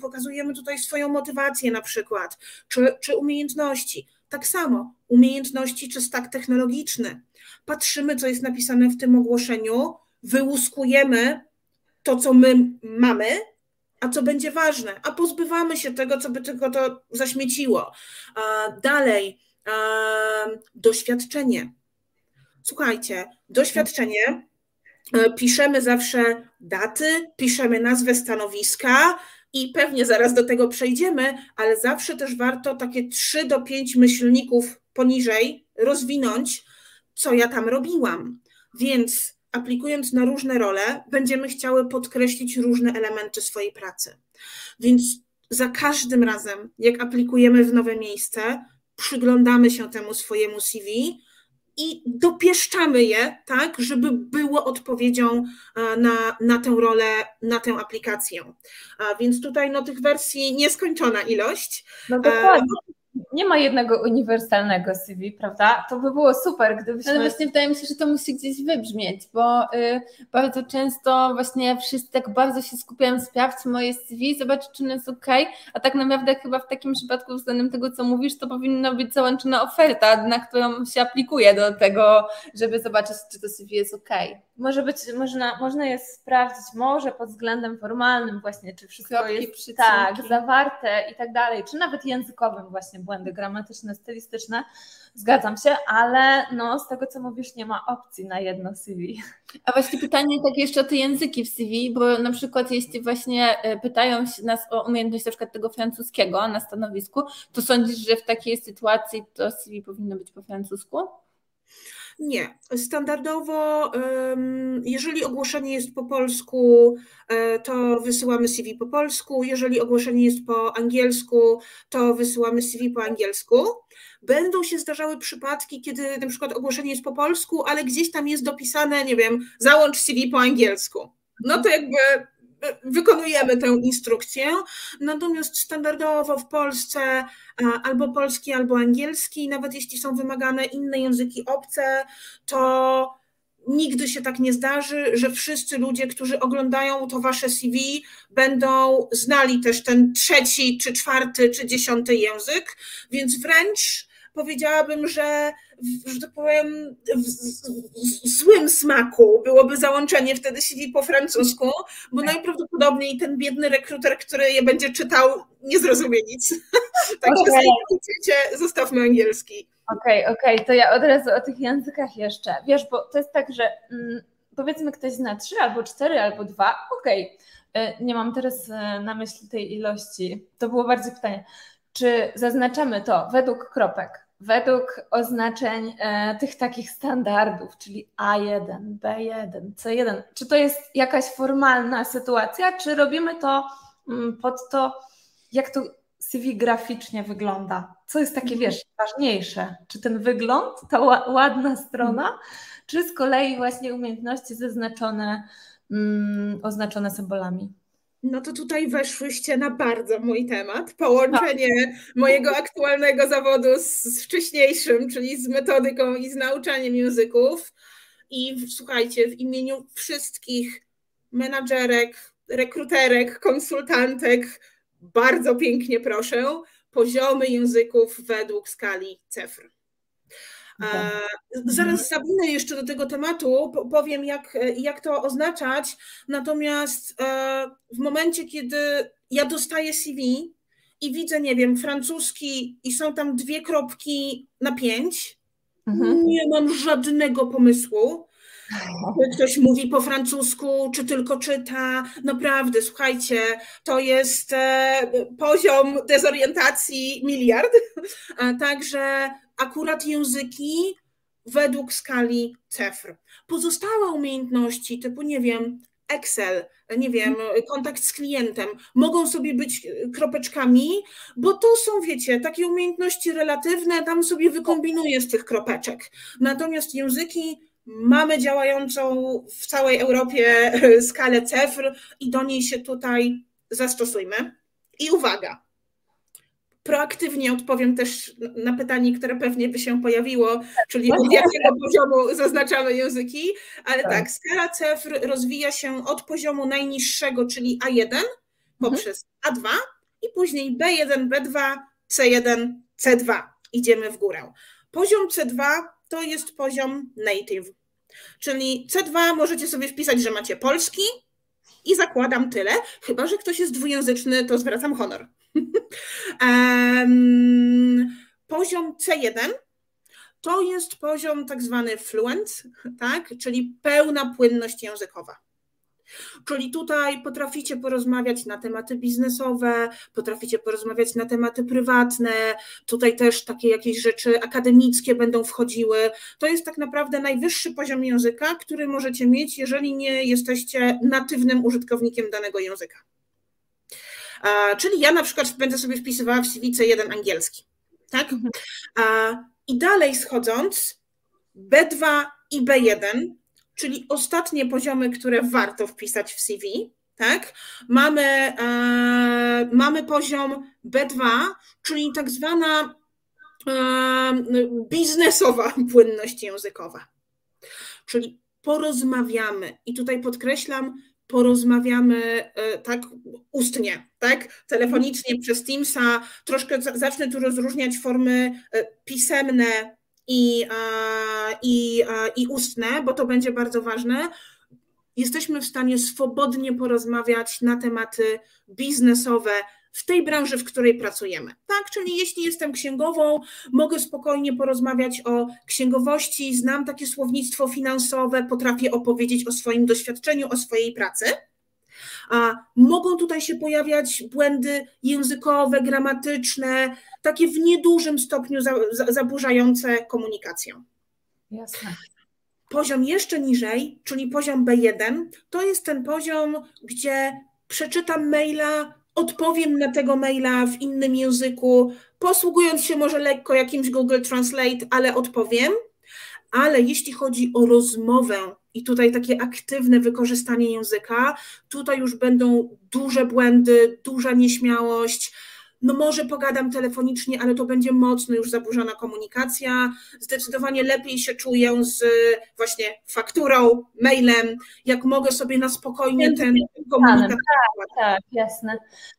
pokazujemy tutaj swoją motywację na przykład, czy, czy umiejętności. Tak samo, umiejętności czy stak technologiczny. Patrzymy, co jest napisane w tym ogłoszeniu, wyłuskujemy to, co my mamy, a co będzie ważne, a pozbywamy się tego, co by tylko to zaśmieciło. Dalej, doświadczenie. Słuchajcie, doświadczenie piszemy zawsze daty, piszemy nazwę stanowiska i pewnie zaraz do tego przejdziemy, ale zawsze też warto takie 3 do 5 myślników poniżej rozwinąć, co ja tam robiłam. Więc aplikując na różne role, będziemy chciały podkreślić różne elementy swojej pracy. Więc za każdym razem, jak aplikujemy w nowe miejsce, przyglądamy się temu swojemu CV, i dopieszczamy je, tak, żeby było odpowiedzią e, na, na tę rolę, na tę aplikację. Więc tutaj no, tych wersji nieskończona ilość.
No e, dokładnie nie ma jednego uniwersalnego CV, prawda? To by było super, gdybyśmy...
Ale właśnie wydaje mi się, że to musi gdzieś wybrzmieć, bo y, bardzo często właśnie wszyscy tak bardzo się skupiają, sprawdź moje CV, zobacz, czy ono jest ok, a tak naprawdę chyba w takim przypadku względem tego, co mówisz, to powinna być załączona oferta, na którą się aplikuje do tego, żeby zobaczyć, czy to CV jest ok.
Może być, można, można je sprawdzić może pod względem formalnym właśnie, czy wszystko Kropki, jest tak, zawarte i tak dalej, czy nawet językowym właśnie błędy gramatyczne, stylistyczne, zgadzam się, ale no, z tego co mówisz, nie ma opcji na jedno CV.
A właśnie pytanie tak jeszcze o te języki w CV, bo na przykład jeśli właśnie e, pytają nas o umiejętność na przykład tego francuskiego na stanowisku, to sądzisz, że w takiej sytuacji to CV powinno być po francusku?
Nie. Standardowo, jeżeli ogłoszenie jest po polsku, e, to wysyłamy CV po polsku. Jeżeli ogłoszenie jest po angielsku, to wysyłamy CV po angielsku. Będą się zdarzały przypadki, kiedy na przykład ogłoszenie jest po polsku, ale gdzieś tam jest dopisane, nie wiem, załącz CV po angielsku. No to jakby wykonujemy tę instrukcję, natomiast standardowo w Polsce e, albo polski, albo angielski, nawet jeśli są wymagane inne języki obce, to nigdy się tak nie zdarzy, że wszyscy ludzie, którzy oglądają to wasze CV, będą znali też ten trzeci, czy czwarty, czy dziesiąty język, więc wręcz powiedziałabym, że, że tak powiem, w, złym smaku byłoby załączenie wtedy CV po francusku, bo najprawdopodobniej ten biedny rekruter, który je będzie czytał, nie zrozumie nic. [laughs] Także okay. zostawmy angielski.
Okej, okay, okej, okay. to ja od razu o tych językach jeszcze. Wiesz, bo to jest tak, że mm, powiedzmy ktoś zna trzy albo cztery albo dwa, okej. Okay. Nie mam teraz e, na myśli tej ilości. To było bardziej pytanie. Czy zaznaczamy to według kropek? Według oznaczeń e, tych takich standardów, czyli A1, B1, C1. Czy to jest jakaś formalna sytuacja, czy robimy to mm, pod to, jak to CV graficznie wygląda? Co jest takie, mhm. wiesz, ważniejsze? Czy ten wygląd, ta ładna strona, mhm. czy z kolei właśnie umiejętności zaznaczone, mm, oznaczone symbolami?
No to tutaj weszłyście na bardzo mój temat. Połączenie mojego aktualnego zawodu z, z wcześniejszym, czyli z metodyką i z nauczaniem języków. I słuchajcie, w imieniu wszystkich menadżerek, rekruterek, konsultantek, bardzo pięknie proszę, poziomy języków według skali CEFR. E, zaraz zabinę jeszcze do tego tematu, powiem jak, jak to oznaczać, natomiast e, w momencie, kiedy ja dostaję CV i widzę, nie wiem, francuski i są tam dwie kropki na pięć, mhm. nie mam żadnego pomysłu. [laughs] Ktoś mówi po francusku, czy tylko czyta. Naprawdę, słuchajcie, to jest e, poziom dezorientacji miliard. [laughs] Także akurat języki według skali CEFR. Pozostałe umiejętności, typu, nie wiem, Excel, nie wiem, kontakt z klientem, mogą sobie być kropeczkami, bo to są, wiecie, takie umiejętności relatywne, tam sobie wykombinuję z tych kropeczek. Natomiast języki mamy działającą w całej Europie skalę CEFR i do niej się tutaj zastosujmy. I uwaga, proaktywnie odpowiem też na pytanie, które pewnie by się pojawiło, czyli od jakiego poziomu zaznaczamy języki, ale tak, tak skala CEFR rozwija się od poziomu najniższego, czyli A1 mhm. poprzez A2 i później B1, B2, C1, C2. Idziemy w górę. Poziom C2 to jest poziom native, czyli C2 możecie sobie wpisać, że macie polski, i zakładam tyle, chyba że ktoś jest dwujęzyczny, to zwracam honor. [laughs] poziom C1 to jest poziom tak zwany fluent, tak? czyli pełna płynność językowa. Czyli tutaj potraficie porozmawiać na tematy biznesowe, potraficie porozmawiać na tematy prywatne, tutaj też takie jakieś rzeczy akademickie będą wchodziły. To jest tak naprawdę najwyższy poziom języka, który możecie mieć, jeżeli nie jesteście natywnym użytkownikiem danego języka. Czyli ja na przykład będę sobie wpisywała w CV C1 angielski. Tak? Mhm. I dalej schodząc, B2 i B1 czyli ostatnie poziomy, które warto wpisać w CV. Tak? Mamy, e, mamy poziom B2, czyli tak zwana e, biznesowa [laughs] płynność językowa. Czyli porozmawiamy, i tutaj podkreślam, porozmawiamy e, tak ustnie, tak, telefonicznie przez Teamsa. Troszkę zacznę tu rozróżniać formy e, pisemne i, i, i ustne, bo to będzie bardzo ważne, jesteśmy w stanie swobodnie porozmawiać na tematy biznesowe w tej branży, w której pracujemy. Tak, czyli jeśli jestem księgową, mogę spokojnie porozmawiać o księgowości, znam takie słownictwo finansowe, potrafię opowiedzieć o swoim doświadczeniu, o swojej pracy. A mogą tutaj się pojawiać błędy językowe, gramatyczne, takie w niedużym stopniu za, za, zaburzające komunikację.
Jasne.
Poziom jeszcze niżej, czyli poziom B1, to jest ten poziom, gdzie przeczytam maila, odpowiem na tego maila w innym języku, posługując się może lekko jakimś Google Translate, ale odpowiem. Ale jeśli chodzi o rozmowę i tutaj takie aktywne wykorzystanie języka, tutaj już będą duże błędy, duża nieśmiałość. No może pogadam telefonicznie, ale to będzie mocno już zaburzona komunikacja. Zdecydowanie lepiej się czuję z właśnie fakturą, mailem, jak mogę sobie na spokojnie ten komunikat.
Tak, tak, jasne.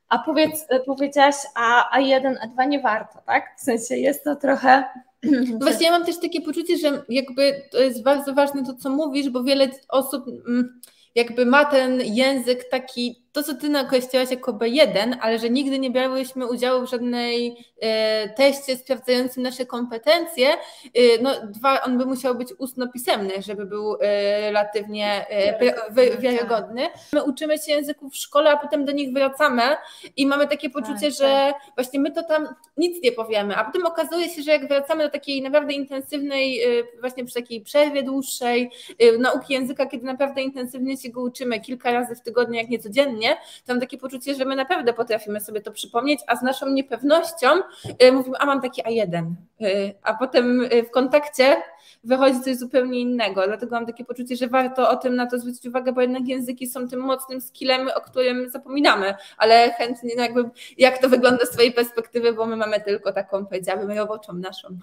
A powiedz, powiedziałaś, a A1, A2 nie warto, tak? W sensie jest to trochę [clears throat]
Właśnie ja mam też takie poczucie, że jakby to jest bardzo ważne to, co mówisz, bo wiele osób mm, jakby ma ten język taki to, co ty nakreśliłaś jako B1, ale że nigdy nie brałyśmy udziału w żadnej e, teście sprawdzającym nasze kompetencje, e, no dwa, on by musiał być ustno-pisemny, żeby był e, relatywnie e, wiarygodny. My uczymy się języków w szkole, a potem do nich wracamy i mamy takie poczucie, tak, że tak. właśnie my to tam nic nie powiemy, a potem okazuje się, że jak wracamy do takiej naprawdę intensywnej, e, właśnie przy takiej przerwie dłuższej, e, nauki języka, kiedy naprawdę intensywnie się go uczymy kilka razy w tygodniu, jak nie codziennie, codziennie, to mam takie poczucie, że my naprawdę potrafimy sobie to przypomnieć, a z naszą niepewnością y, mówimy, a mam taki A1, y, a potem y, w kontakcie wychodzi coś zupełnie innego. Dlatego mam takie poczucie, że warto o tym na to zwrócić uwagę, bo jednak języki są tym mocnym skillem, o którym zapominamy, ale chętnie jakby jak to wygląda z Twojej perspektywy, bo my mamy tylko taką, powiedziałabym, roboczą naszą.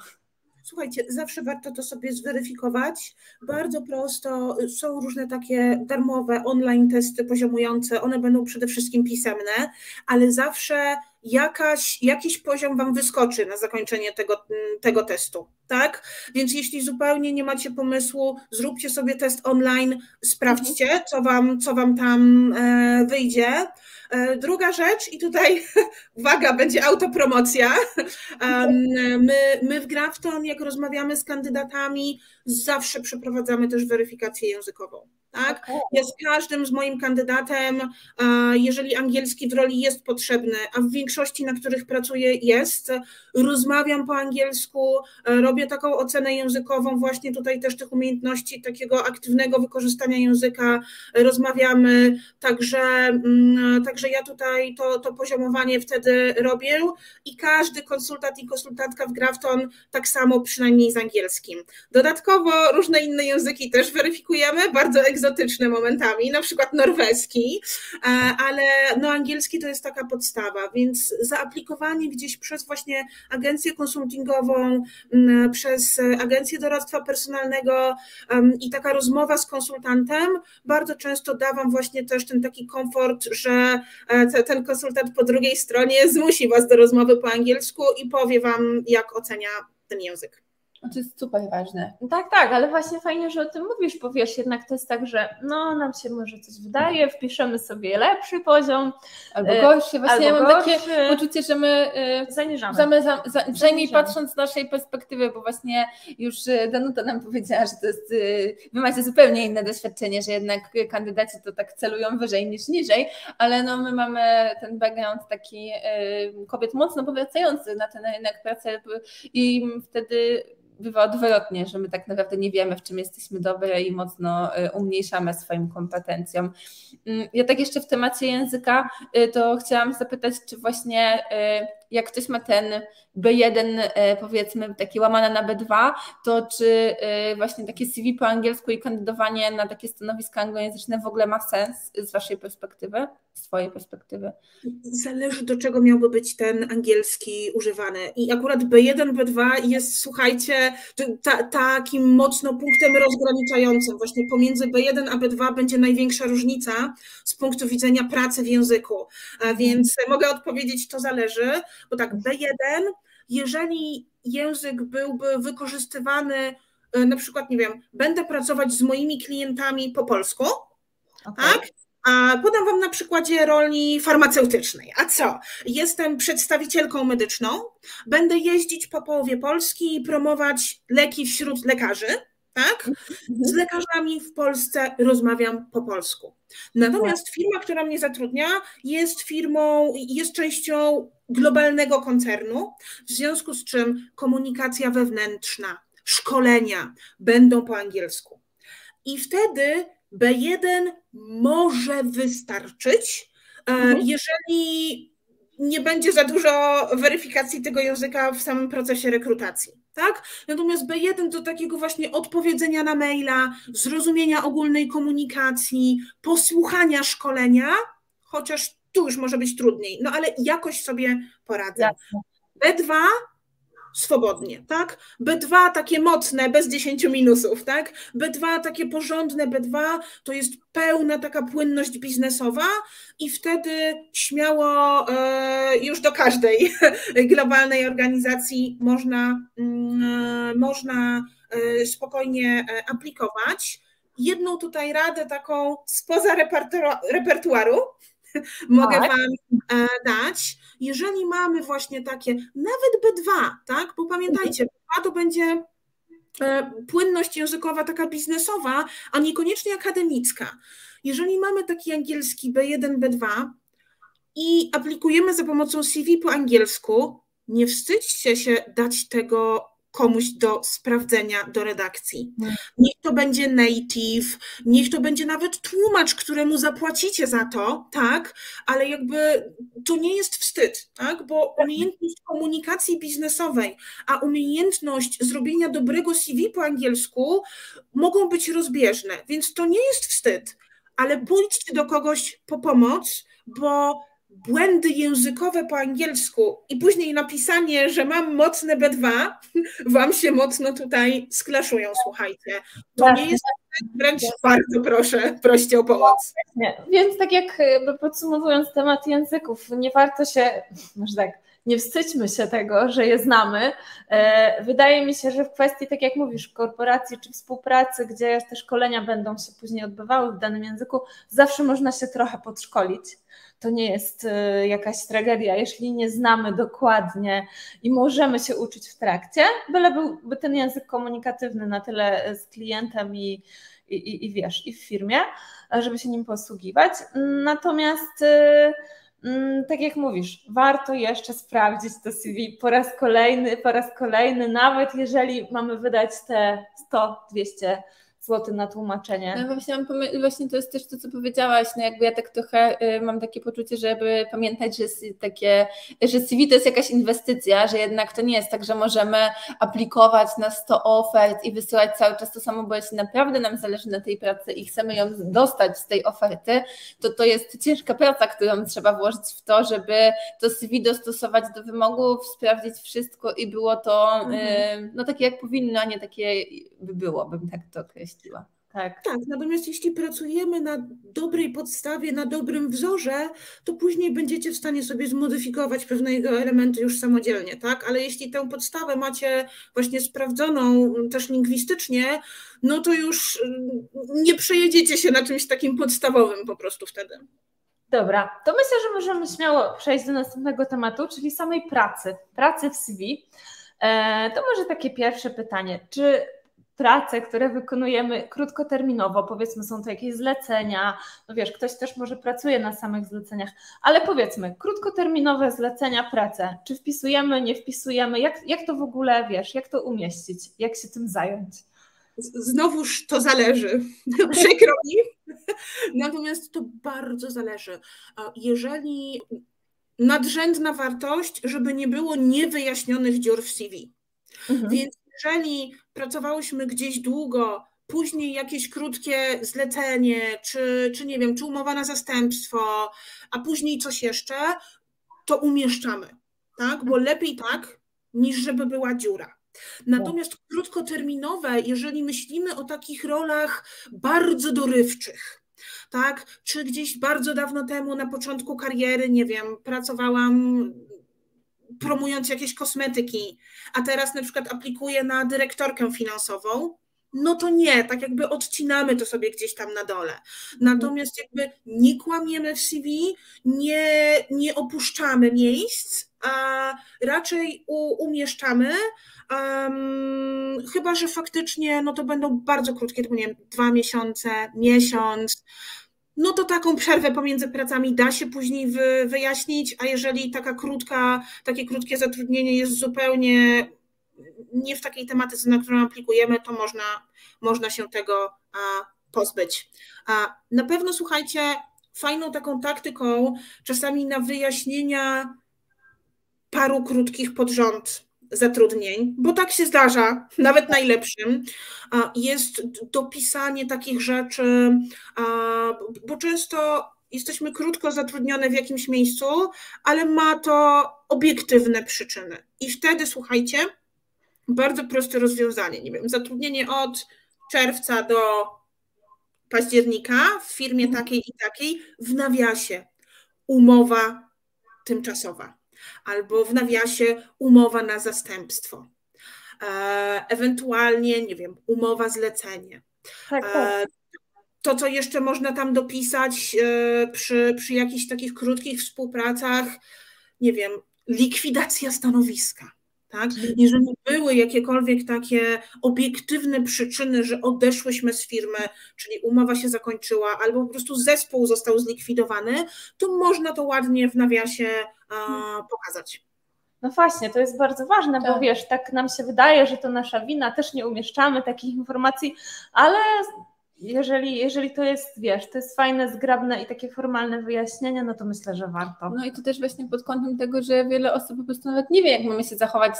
Słuchajcie, zawsze warto to sobie zweryfikować. Bardzo prosto są różne takie darmowe online testy poziomujące. One będą przede wszystkim pisemne, ale zawsze jakaś, jakiś poziom Wam wyskoczy na zakończenie tego, tego testu, tak? Więc jeśli zupełnie nie macie pomysłu, zróbcie sobie test online, sprawdźcie, co Wam, co wam tam e, wyjdzie. E, druga rzecz, i tutaj [laughs] uwaga, będzie autopromocja. My, my w Grafton, jak rozmawiamy z kandydatami, zawsze przeprowadzamy też weryfikację językową. Tak? Ja z każdym z moim kandydatem, jeżeli angielski w roli jest potrzebny, a w większości, na których pracuję, jest, rozmawiam po angielsku, robię taką ocenę językową, właśnie tutaj też tych umiejętności takiego aktywnego wykorzystania języka rozmawiamy, także, mm, także ja tutaj to, to poziomowanie wtedy robię i każdy konsultant i konsultantka w Grafton tak samo przynajmniej z angielskim. Dodatkowo różne inne języki też weryfikujemy, bardzo egzotyczne egzotyczne momentami, na przykład norweski, e, ale no angielski to jest taka podstawa, więc zaaplikowanie gdzieś przez właśnie agencję konsultingową, przez agencję doradztwa personalnego i taka rozmowa z konsultantem bardzo często da Wam właśnie też ten taki komfort, że e, ten konsultant po drugiej stronie zmusi Was do rozmowy po angielsku i powie Wam, jak ocenia ten język.
To jest super ważne.
Tak, tak, ale właśnie fajnie, że o tym mówisz, bo wiesz, jednak to jest tak, że no nam się może coś wydaje, wpiszemy sobie lepszy poziom.
Albo e, gorszy. Właśnie albo ja mam gorszy. takie poczucie, że my e, zaniżamy. Zamy, za, za, przynajmniej patrząc z naszej perspektywy, bo właśnie już e, Danuta nam powiedziała, że to jest, wy macie zupełnie inne doświadczenie, że jednak kandydaci to tak celują wyżej niż niżej, ale no my mamy ten background taki kobiet mocno powracający na ten rynek pracy i wtedy bywa odwrotnie, że my tak naprawdę nie wiemy, w czym jesteśmy dobre i mocno y, umniejszamy swoim kompetencjom. Mm, ja tak jeszcze w temacie języka, y, to chciałam zapytać, czy właśnie y, jak ktoś ma ten B1, powiedzmy, taki łamane na B2, to czy właśnie takie CV po angielsku i kandydowanie na takie stanowiska anglojęzyczne w ogóle ma sens z Waszej perspektywy, z Twojej perspektywy?
Zależy do czego miałby być ten angielski używany. I akurat B1, B2 jest, słuchajcie, ta, takim mocno punktem rozgraniczającym. Właśnie pomiędzy B1 a B2 będzie największa różnica z punktu widzenia pracy w języku. A więc mogę odpowiedzieć, to zależy, bo tak, B1, jeżeli język byłby wykorzystywany, e, na przykład, nie wiem, będę pracować z moimi klientami po polsku, okay. tak? A podam Wam na przykładzie roli farmaceutycznej. A co? Jestem przedstawicielką medyczną, będę jeździć po połowie Polski i promować leki wśród lekarzy, tak? Z lekarzami w Polsce rozmawiam po polsku. Natomiast firma, która mnie zatrudnia, jest firmą, jest częścią globalnego koncernu, w związku z czym komunikacja wewnętrzna, szkolenia będą po angielsku. I wtedy B1 może wystarczyć, e, mhm. jeżeli nie będzie za dużo weryfikacji tego języka w samym procesie rekrutacji. Tak? Natomiast B1 do takiego właśnie odpowiedzenia na maila, zrozumienia ogólnej komunikacji, posłuchania szkolenia, chociaż tu już może być trudniej, no ale jakoś sobie poradzę. Jasne. B2 swobodnie, tak? B2 takie mocne, bez 10 minusów, tak? B2 takie porządne, B2 to jest pełna taka płynność biznesowa i wtedy śmiało e, już do każdej [laughs] globalnej organizacji można, mm, można e, spokojnie e, aplikować. Jedną tutaj radę taką spoza repertuaru, [laughs] mogę tak. Wam dać. Jeżeli mamy właśnie takie, nawet B2, tak? Bo pamiętajcie, B2 to będzie e, płynność językowa taka biznesowa, a niekoniecznie akademicka. Jeżeli mamy taki angielski B1, B2 i aplikujemy za pomocą CV po angielsku, nie wstydźcie się dać tego komuś do sprawdzenia do redakcji. Niech to będzie native, niech to będzie nawet tłumacz, któremu zapłacicie za to, tak, ale jakby to nie jest wstyd, tak, bo umiejętność komunikacji biznesowej, a umiejętność zrobienia dobrego CV po angielsku mogą być rozbieżne, więc to nie jest wstyd, ale pójdźcie do kogoś po pomoc, bo błędy językowe po angielsku i później napisanie, że mam mocne B2, [laughs] wam się mocno tutaj sklaszują, słuchajcie. To nie jest wręcz bardzo proszę, proście o pomoc.
Nie. Więc tak jak podsumowując temat języków, nie warto się, [laughs] może tak, nie wstydźmy się tego, że je znamy. E, wydaje mi się, że w kwestii, tak jak mówisz, korporacji czy współpracy, gdzie te szkolenia będą się później odbywały w danym języku, zawsze można się trochę podszkolić to nie jest e, jakaś tragedia, jeśli nie znamy dokładnie i możemy się uczyć w trakcie, byle byłby ten język komunikatywny na tyle z klientem i, i, i wiesz, i w firmie, żeby się nim posługiwać. Natomiast mm, tak jak mówisz, warto jeszcze sprawdzić to CV po raz kolejny, po raz kolejny, nawet jeżeli mamy wydać te 100-200 zł na tłumaczenie.
No właśnie, mam, właśnie to jest też to, co powiedziałaś, no jakby ja tak trochę y, mam takie poczucie, żeby pamiętać, że takie, że CV to jest jakaś inwestycja, że jednak to nie jest tak, że możemy aplikować na 100 ofert i wysyłać cały czas to samo, bo jeśli naprawdę nam zależy na tej pracy i chcemy ją dostać z tej oferty, to to jest ciężka praca, którą trzeba włożyć w to, żeby to CV dostosować do wymogów, sprawdzić wszystko i było to mhm. y, no takie jak powinno, a nie takie by było, bym tak to określiła
Tak. tak, natomiast jeśli pracujemy na dobrej podstawie, na dobrym wzorze, to później będziecie w stanie sobie zmodyfikować pewne jego elementy już samodzielnie, tak? Ale jeśli tę podstawę macie właśnie sprawdzoną też lingwistycznie, no to już mm, nie przejedziecie się na czymś takim podstawowym po prostu wtedy.
Dobra, to myślę, że możemy śmiało przejść do następnego tematu, czyli samej pracy, pracy w CV. E, to może takie pierwsze pytanie. Czy prace, które wykonujemy krótkoterminowo, powiedzmy są to jakieś zlecenia, no wiesz, ktoś też może pracuje na samych zleceniach, ale powiedzmy, krótkoterminowe zlecenia, prace, czy wpisujemy, nie wpisujemy, jak, jak to w ogóle, wiesz, jak to umieścić, jak się tym zająć?
Znowuż to zależy. [laughs] Przykro mi. [laughs] Natomiast to bardzo zależy. Jeżeli nadrzędna wartość, żeby nie było niewyjaśnionych dziur w CV. Mhm. Więc jeżeli pracowałyśmy gdzieś długo, później jakieś krótkie zlecenie, czy, czy nie wiem, czy umowa na zastępstwo, a później coś jeszcze, to umieszczamy, tak? Bo lepiej tak, niż żeby była dziura. Natomiast krótkoterminowe, jeżeli myślimy o takich rolach bardzo dorywczych, tak? Czy gdzieś bardzo dawno temu, na początku kariery, nie wiem, pracowałam promując jakieś kosmetyki, a teraz na przykład aplikuję na dyrektorkę finansową, no to nie, tak jakby odcinamy to sobie gdzieś tam na dole. Natomiast jakby nie kłamiemy w CV, nie, nie opuszczamy miejsc, a raczej u, umieszczamy, um, chyba że faktycznie no to będą bardzo krótkie, to nie wiem, dwa miesiące, miesiąc, no to taką przerwę pomiędzy pracami da się później wy, wyjaśnić, a jeżeli taka krótka, takie krótkie zatrudnienie jest zupełnie nie w takiej tematyce, na którą aplikujemy, to można, można się tego pozbyć. Na pewno słuchajcie, fajną taką taktyką czasami na wyjaśnienia paru krótkich pod rząd zatrudnień, bo tak się zdarza, nawet najlepszym, jest dopisanie takich rzeczy, bo często jesteśmy krótko zatrudnione w jakimś miejscu, ale ma to obiektywne przyczyny. I wtedy, słuchajcie, bardzo proste rozwiązanie. Nie wiem, zatrudnienie od czerwca do października w firmie takiej i takiej w nawiasie umowa tymczasowa albo w nawiasie umowa na zastępstwo. E, ewentualnie, nie wiem, umowa zlecenie. Tak, e, tak. To, co jeszcze można tam dopisać e, przy, przy jakichś takich krótkich współpracach, nie wiem, likwidacja stanowiska. Tak? Jeżeli były jakiekolwiek takie obiektywne przyczyny, że odeszłyśmy z firmy, czyli umowa się zakończyła, albo po prostu zespół został zlikwidowany, to można to ładnie w nawiasie pokazać.
No właśnie, to jest bardzo ważne, tak. bo wiesz, tak nam się wydaje, że to nasza wina, też nie umieszczamy takich informacji, ale jeżeli, jeżeli to jest, wiesz, to jest fajne, zgrabne i takie formalne wyjaśnienie, no to myślę, że warto.
No i to też właśnie pod kątem tego, że wiele osób po prostu nawet nie wie, jak mamy się zachować.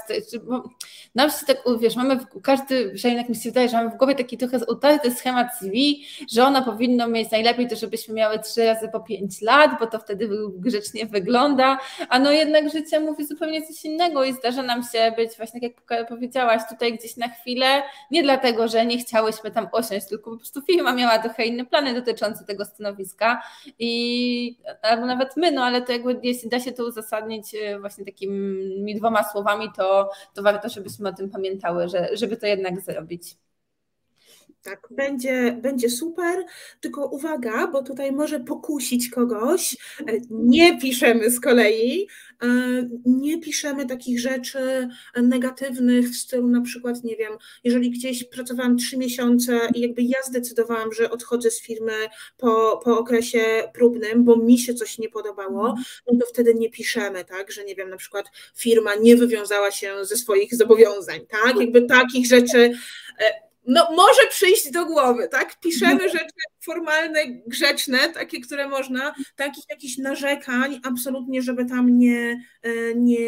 Bo nam się tak, wiesz, mamy, w, każdy, przynajmniej jak mi się wydaje, że mamy w głowie taki trochę utarty schemat CV, że ona powinno mieć najlepiej to, żebyśmy miały trzy razy po pięć lat, bo to wtedy grzecznie wygląda, a no jednak życie mówi zupełnie coś innego i zdarza nam się być właśnie, tak jak powiedziałaś, tutaj gdzieś na chwilę, nie dlatego, że nie chciałyśmy tam osiąść, tylko po prostu firma miała trochę inne plany dotyczące tego stanowiska i albo nawet my, no ale to jakby jeśli da się to uzasadnić e, właśnie takimi dwoma słowami, to, to warto, żebyśmy o tym pamiętały, że, żeby to jednak zrobić.
Tak, będzie, będzie super, tylko uwaga, bo tutaj może pokusić kogoś. E, nie piszemy z kolei, e, nie piszemy takich rzeczy negatywnych w stylu na przykład, nie wiem, jeżeli gdzieś pracowałam trzy miesiące i jakby ja zdecydowałam, że odchodzę z firmy po, po okresie próbnym, bo mi się coś nie podobało, mhm. no to wtedy nie piszemy, tak, że nie wiem, na przykład firma nie wywiązała się ze swoich zobowiązań, tak, jakby takich rzeczy e, no, może przyjść do głowy, tak? Piszemy no. rzeczy formalne, grzeczne, takie, które można, takich jakichś narzekań absolutnie, żeby tam nie, e, nie,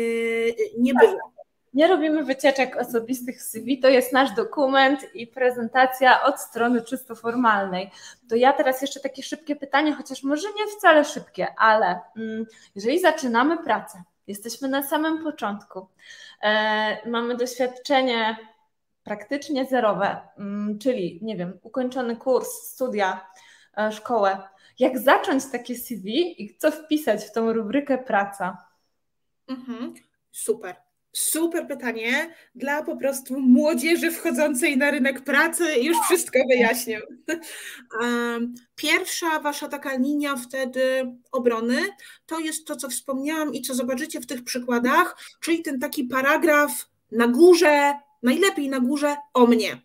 nie było.
Nie robimy wycieczek osobistych z CV, to jest nasz dokument i prezentacja od strony czysto formalnej. To ja teraz jeszcze takie szybkie pytanie, chociaż może nie wcale szybkie, ale mm, jeżeli zaczynamy pracę, jesteśmy na samym początku, e, mamy doświadczenie praktycznie zerowe, mm, czyli nie wiem, ukończony kurs, studia, e, szkołę. Jak zacząć takie CV i co wpisać w tą rubrykę praca?
Mhm. Super. Super pytanie dla po prostu młodzieży wchodzącej na rynek pracy. Już wszystko wyjaśnię. [laughs] Pierwsza wasza taka linia wtedy obrony to jest to, co wspomniałam i co zobaczycie w tych przykładach, czyli ten taki paragraf na górze najlepiej na górze o mnie,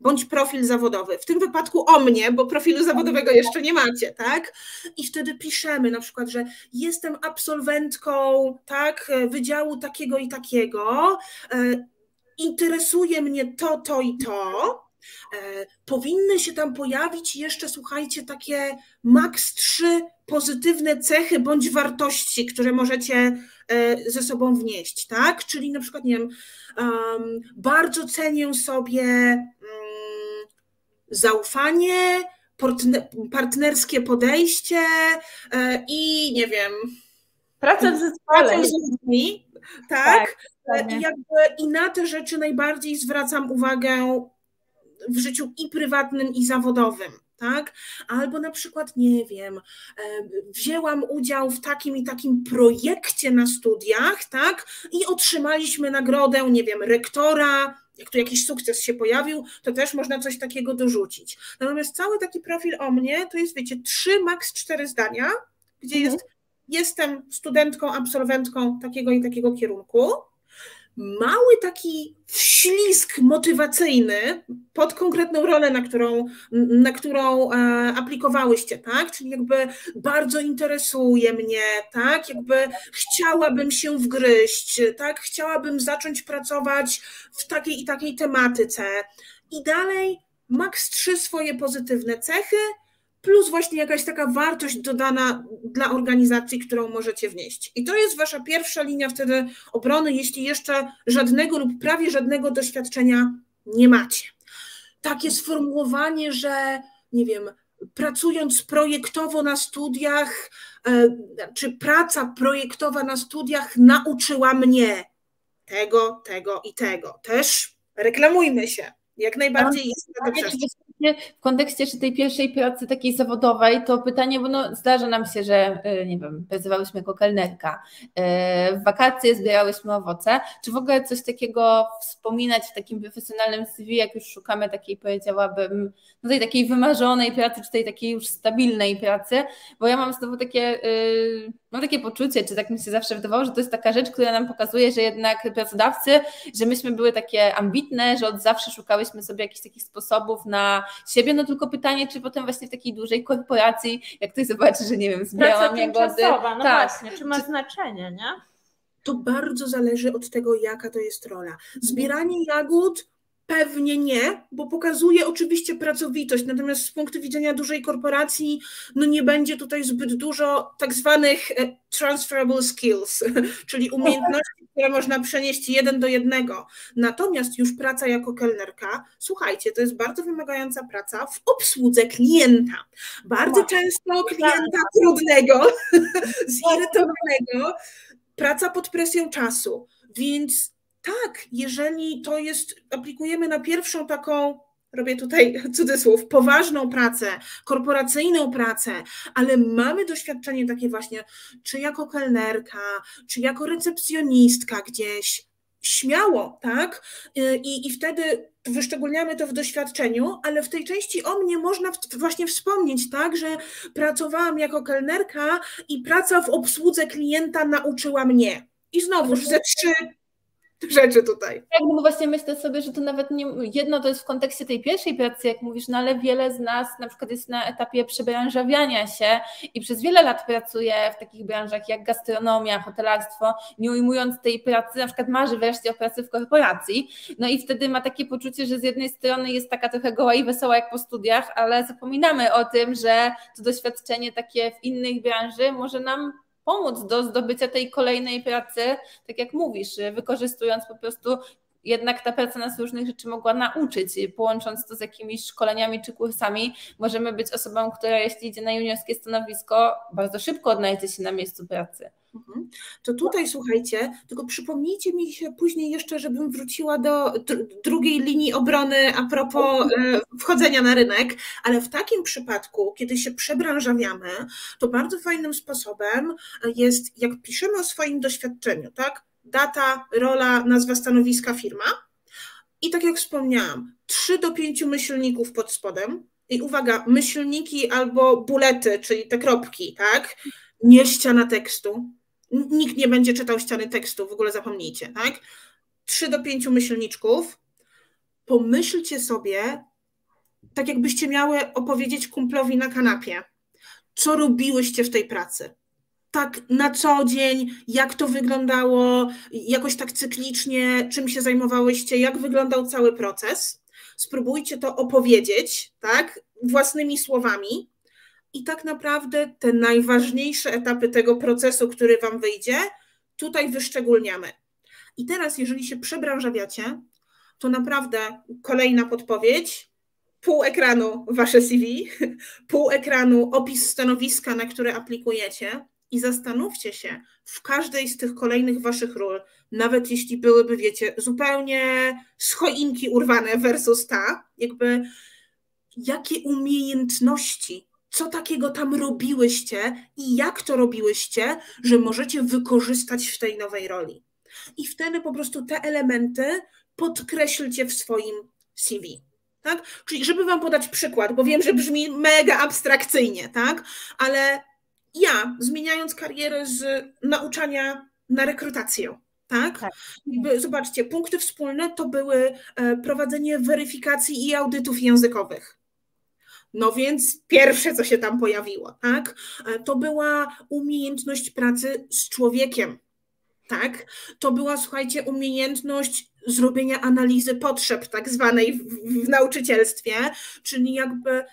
bądź profil zawodowy. W tym wypadku o mnie, bo profilu zawodowego jeszcze nie macie, tak? I wtedy piszemy na przykład, że jestem absolwentką, tak, wydziału takiego i takiego, e, interesuje mnie to, to i to. E, powinny się tam pojawić jeszcze, słuchajcie, takie maks trzy pozytywne cechy bądź wartości, które możecie e, ze sobą wnieść, tak? Czyli na przykład, nie wiem, um, bardzo cenię sobie um, zaufanie, partnerskie podejście e, i nie wiem.
Pracę w zespole. z
ludźmi, tak? tak I, jakby, I na te rzeczy najbardziej zwracam uwagę w życiu i prywatnym, i zawodowym tak? Albo na przykład, nie wiem, wzięłam udział w takim i takim projekcie na studiach, tak? I otrzymaliśmy nagrodę, nie wiem, rektora, jak tu jakiś sukces się pojawił, to też można coś takiego dorzucić. Natomiast cały taki profil o mnie to jest, wiecie, trzy, maks cztery zdania, gdzie mhm. jest jestem studentką, absolwentką takiego i takiego kierunku, mały taki wślizg motywacyjny pod konkretną rolę, na którą, na którą e, aplikowałyście, tak? Czyli jakby bardzo interesuje mnie, tak? Jakby chciałabym się wgryźć, tak? Chciałabym zacząć pracować w takiej i takiej tematyce. I dalej maks trzy swoje pozytywne cechy, plus właśnie jakaś taka wartość dodana dla organizacji, którą możecie wnieść. I to jest wasza pierwsza linia wtedy obrony, jeśli jeszcze żadnego lub prawie żadnego doświadczenia nie macie. Takie sformułowanie, że nie wiem, pracując projektowo na studiach, e, czy praca projektowa na studiach nauczyła mnie tego, tego i tego. Też reklamujmy się. Jak najbardziej jest to
w kontekście jeszcze tej pierwszej pracy takiej zawodowej, to pytanie, bo no, zdarza nam się, że y, nie wiem, pracowałyśmy jako kelnerka, y, w wakacje zbierałyśmy owoce. Czy w ogóle coś takiego wspominać w takim profesjonalnym CV, jak już szukamy takiej, powiedziałabym, no tej takiej wymarzonej pracy, czy tej takiej już stabilnej pracy, bo ja mam znowu takie, yy, mam takie poczucie, czy tak mi się zawsze wydawało, że to jest taka rzecz, która nam pokazuje, że jednak pracodawcy, że myśmy były takie ambitne, że od zawsze szukałyśmy sobie jakichś takich sposobów na siebie, no tylko pytanie, czy potem właśnie w takiej dużej korporacji, jak ktoś zobaczy, że nie wiem, zbierałam
jagody. No tak, właśnie, czy ma czy... znaczenie, nie?
To bardzo zależy od tego, jaka to jest rola. Zbieranie jagód Pewnie nie, bo pokazuje oczywiście pracowitość, natomiast z punktu widzenia dużej korporacji, no nie będzie tutaj zbyt dużo tak zwanych e, transferable skills, [laughs] czyli umiejętności, które można przenieść jeden do jednego. Natomiast już praca jako kelnerka, słuchajcie, to jest bardzo wymagająca praca w obsłudze klienta. Bardzo często klienta trudnego, [laughs] zirytowanego, praca pod presją czasu. Więc tak, jeżeli to jest, aplikujemy na pierwszą taką robię tutaj [laughs] cudzysłów, poważną pracę, korporacyjną pracę, ale mamy doświadczenie takie właśnie, czy jako kelnerka, czy jako recepcjonistka gdzieś, śmiało, tak? I, i wtedy wyszczególniamy to w doświadczeniu, ale w tej części o mnie można właśnie wspomnieć, tak, że pracowałam jako kelnerka i praca w obsłudze klienta nauczyła mnie. I znowuż ze trzy [laughs] rzeczy tutaj.
Tak, no właśnie myślę sobie, że to nawet nie, jedno to jest w kontekście tej pierwszej pracy, jak mówisz, no ale wiele z nas na przykład jest na etapie przebranżawiania się i przez wiele lat pracuje w takich branżach jak gastronomia, hotelarstwo, nie ujmując tej pracy, na przykład marzy wreszcie o pracy w korporacji, no i wtedy ma takie poczucie, że z jednej strony jest taka trochę goła i wesoła jak po studiach, ale zapominamy o tym, że to doświadczenie takie w innych branży może nam pomóc do zdobycia tej kolejnej pracy, tak jak mówisz, wykorzystując po prostu jednak ta praca nas różnych rzeczy mogła nauczyć. Połącząc to z jakimiś szkoleniami czy kursami, możemy być osobą, która jeśli idzie na juniorskie stanowisko, bardzo szybko odnajdzie się na miejscu pracy.
Mhm. To tutaj słuchajcie, tylko przypomnijcie mi się później jeszcze, żebym wróciła do drugiej linii obrony a propos e, wchodzenia na rynek, ale w takim przypadku, kiedy się przebranżawiamy, to bardzo fajnym sposobem jest, jak piszemy o swoim doświadczeniu, tak? Data, rola, nazwa stanowiska, firma. I tak jak wspomniałam, 3 do 5 myślników pod spodem. I uwaga, myślniki albo bulety, czyli te kropki, tak? Nie ściana tekstu, nikt nie będzie czytał ściany tekstu, w ogóle zapomnijcie, tak? Trzy do pięciu myślniczków. Pomyślcie sobie, tak jakbyście miały opowiedzieć kumplowi na kanapie, co robiłyście w tej pracy. Tak na co dzień, jak to wyglądało, jakoś tak cyklicznie, czym się zajmowałyście, jak wyglądał cały proces. Spróbujcie to opowiedzieć, tak, własnymi słowami i tak naprawdę te najważniejsze etapy tego procesu, który Wam wyjdzie, tutaj wyszczególniamy. I teraz, jeżeli się przebranżawiacie, to naprawdę kolejna podpowiedź, pół ekranu Wasze CV, [laughs] pół ekranu opis stanowiska, na które aplikujecie i zastanówcie się w każdej z tych kolejnych Waszych ról, nawet jeśli byłyby, wiecie, zupełnie z choinki urwane versus ta, jakby jakie umiejętności co takiego tam robiłyście i jak to robiłyście, że możecie wykorzystać w tej nowej roli. I wtedy po prostu te elementy podkreślcie w swoim CV. Tak? Czyli żeby Wam podać przykład, bo wiem, że brzmi mega abstrakcyjnie, tak? ale ja zmieniając karierę z nauczania na rekrutację, tak? tak. Zobaczcie, punkty wspólne to były e, prowadzenie weryfikacji i audytów językowych. No więc pierwsze, co się tam pojawiło, tak, e, to była umiejętność pracy z człowiekiem, tak? To była, słuchajcie, umiejętność zrobienia analizy potrzeb, tak zwanej w, w nauczycielstwie, czyli jakby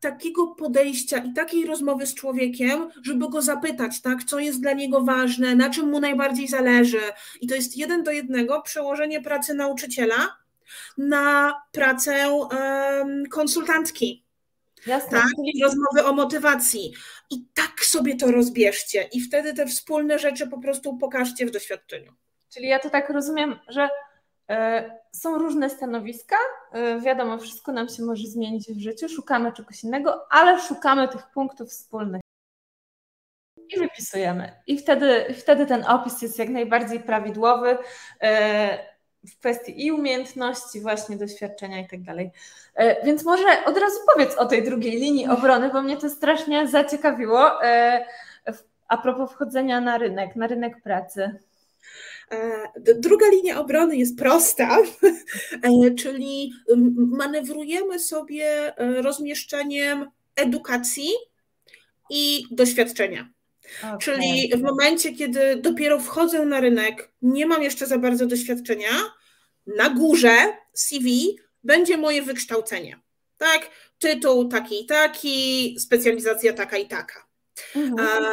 takiego podejścia i takiej rozmowy z człowiekiem, żeby go zapytać, tak, co jest dla niego ważne, na czym mu najbardziej zależy. I to jest jeden do jednego przełożenie pracy nauczyciela na pracę um, konsultantki. Jasne. Tak? Rozmowy o motywacji. I tak sobie to rozbierzcie. I wtedy te wspólne rzeczy po prostu pokażcie w doświadczeniu.
Czyli ja to tak rozumiem, że y, są różne stanowiska. Y, wiadomo, wszystko nam się może zmienić w życiu. Szukamy czegoś innego, ale szukamy tych punktów wspólnych. I wypisujemy. I wtedy, wtedy ten opis jest jak najbardziej prawidłowy. Y, w kwestii i umiejętności, właśnie doświadczenia i tak dalej. E, więc może od razu powiedz o tej drugiej linii obrony, bo mnie to strasznie zaciekawiło e, a propos wchodzenia na rynek, na rynek pracy.
E, druga linia obrony jest prosta, [laughs] czyli manewrujemy sobie rozmieszczeniem edukacji i doświadczenia. Okay. Czyli w momencie, kiedy dopiero wchodzę na rynek, nie mam jeszcze za bardzo doświadczenia, na górze CV będzie moje wykształcenie. Tak? Tytuł taki i taki, specjalizacja taka i taka. Mhm. E,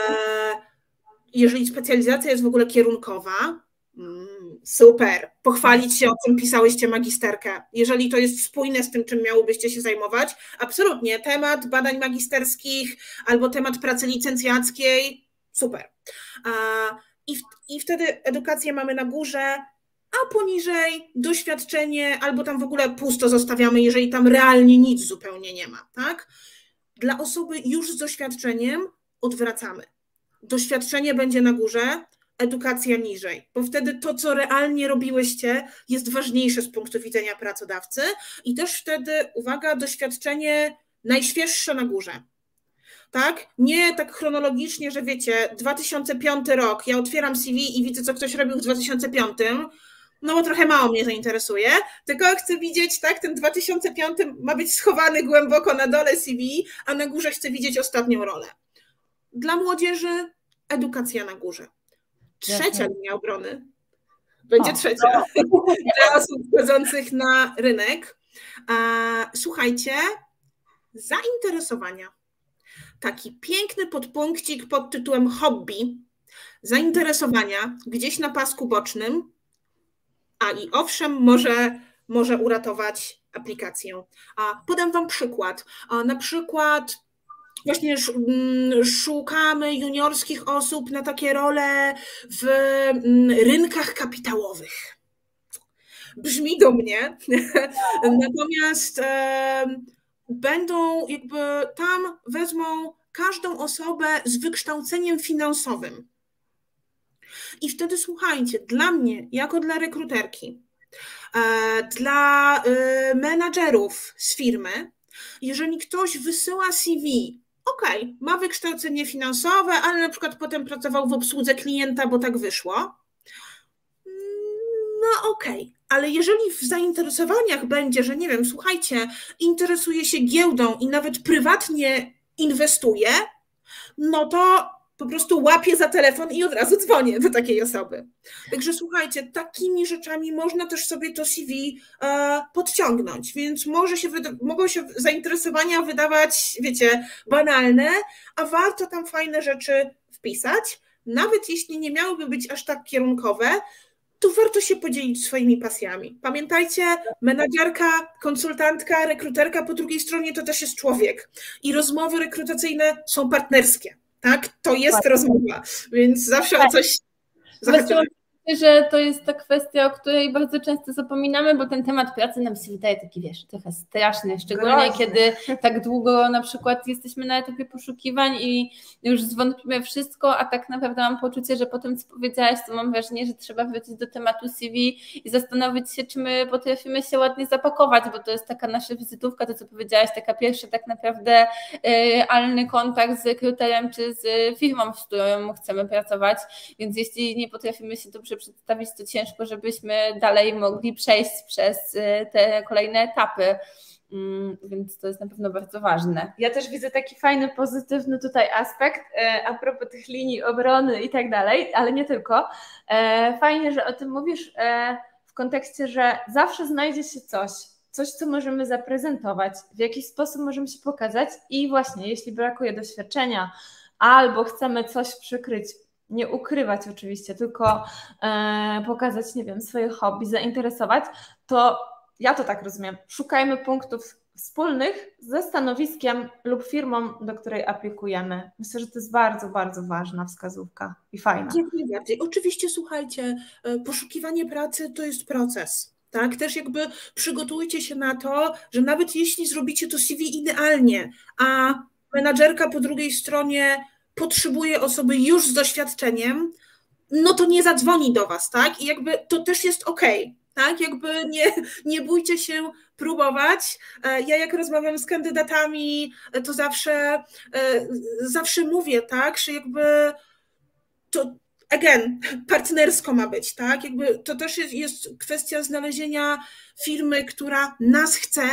jeżeli specjalizacja jest w ogóle kierunkowa, mm, super, pochwalić się, o czym pisałyście magisterkę. Jeżeli to jest spójne z tym, czym miałobyście się zajmować, absolutnie. Temat badań magisterskich albo temat pracy licencjackiej, super. I, w, I wtedy edukację mamy na górze, a poniżej doświadczenie, albo tam w ogóle pusto zostawiamy, jeżeli tam realnie nic zupełnie nie ma, tak? Dla osoby już z doświadczeniem odwracamy. Doświadczenie będzie na górze, edukacja niżej, bo wtedy to, co realnie robiłyście, jest ważniejsze z punktu widzenia pracodawcy i też wtedy, uwaga, doświadczenie najświeższe na górze. Tak? Nie tak chronologicznie, że wiecie, 2005 rok, ja otwieram CV i widzę, co ktoś robił w 2005, no bo trochę mało mnie zainteresuje, tylko chcę widzieć, tak, ten 2005 ma być schowany głęboko na dole CV, a na górze chcę widzieć ostatnią rolę. Dla młodzieży edukacja na górze. Trzecia linia obrony będzie o, trzecia [laughs] dla osób wchodzących na rynek. Słuchajcie, zainteresowania. Taki piękny podpunkcik pod tytułem hobby, zainteresowania gdzieś na pasku bocznym, a i owszem, może, może uratować aplikację. A podam Wam przykład. A na przykład właśnie mm, szukamy juniorskich osób na takie role w mm, rynkach kapitałowych. Brzmi do mnie. [laughs] Natomiast będą jakby tam wezmą każdą osobę z wykształceniem finansowym. I wtedy słuchajcie, dla mnie, jako dla rekruterki, e, dla e, menadżerów z firmy, jeżeli ktoś wysyła CV, ok, ma wykształcenie finansowe, ale na przykład potem pracował w obsłudze klienta, bo tak wyszło. No okej, okay. Ale jeżeli w zainteresowaniach będzie, że nie wiem, słuchajcie, interesuje się giełdą i nawet prywatnie inwestuje, no to po prostu łapię za telefon i od razu dzwonię do takiej osoby. Także słuchajcie, takimi rzeczami można też sobie to CV e, podciągnąć, więc może się mogą się zainteresowania wydawać, wiecie, banalne, a warto tam fajne rzeczy wpisać. Nawet jeśli nie miałyby być aż tak kierunkowe, to warto się podzielić swoimi pasjami. Pamiętajcie, menadżerka, konsultantka, rekruterka po drugiej stronie to też jest człowiek i rozmowy rekrutacyjne są partnerskie tak? To jest tak. rozmowa, więc zawsze tak. o coś
zahaczymy że to jest ta kwestia, o której bardzo często zapominamy, bo ten temat pracy nam się wydaje taki, wiesz, trochę straszny, szczególnie kiedy tak długo na przykład jesteśmy na etapie poszukiwań i już zwątpimy wszystko, a tak naprawdę mam poczucie, że po tym, co powiedziałaś, to mam wrażenie, że trzeba wrócić do tematu CV i zastanowić się, czy my potrafimy się ładnie zapakować, bo to jest taka nasza wizytówka, to co powiedziałaś, taka pierwsza tak naprawdę realny kontakt z rekruterem czy z firmą, z którą chcemy pracować, więc jeśli nie potrafimy się dobrze przedstawić, to ciężko, żebyśmy dalej mogli przejść przez y, te kolejne etapy. Mm, więc to jest na pewno bardzo ważne.
Ja też widzę taki fajny, pozytywny tutaj aspekt e, a propos tych linii obrony i tak dalej, ale nie tylko. E, fajnie, że o tym mówisz w kontekście, że zawsze znajdzie się coś, coś, co możemy zaprezentować, w jakiś sposób możemy się pokazać i właśnie, jeśli brakuje doświadczenia albo chcemy coś przykryć nie ukrywać oczywiście, tylko e, pokazać, nie wiem, swoje hobby, zainteresować, to ja to tak rozumiem. Szukajmy punktów wspólnych ze stanowiskiem lub firmą, do której aplikujemy. Myślę, że to jest bardzo, bardzo ważna wskazówka i fajna.
Jak najbardziej. Oczywiście, słuchajcie, e, poszukiwanie pracy to jest proces. Tak, też jakby przygotujcie się na to, że nawet jeśli zrobicie to CV idealnie, a menadżerka po drugiej stronie potrzebuje osoby już z doświadczeniem, no to nie zadzwoni do Was, tak? I jakby to też jest ok, tak? Jakby nie, nie bójcie się próbować. E, ja jak rozmawiam z kandydatami, e, to zawsze, e, zawsze mówię, tak, że jakby to again, partnersko ma być, tak? Jakby to też jest, jest kwestia znalezienia firmy, która nas chce,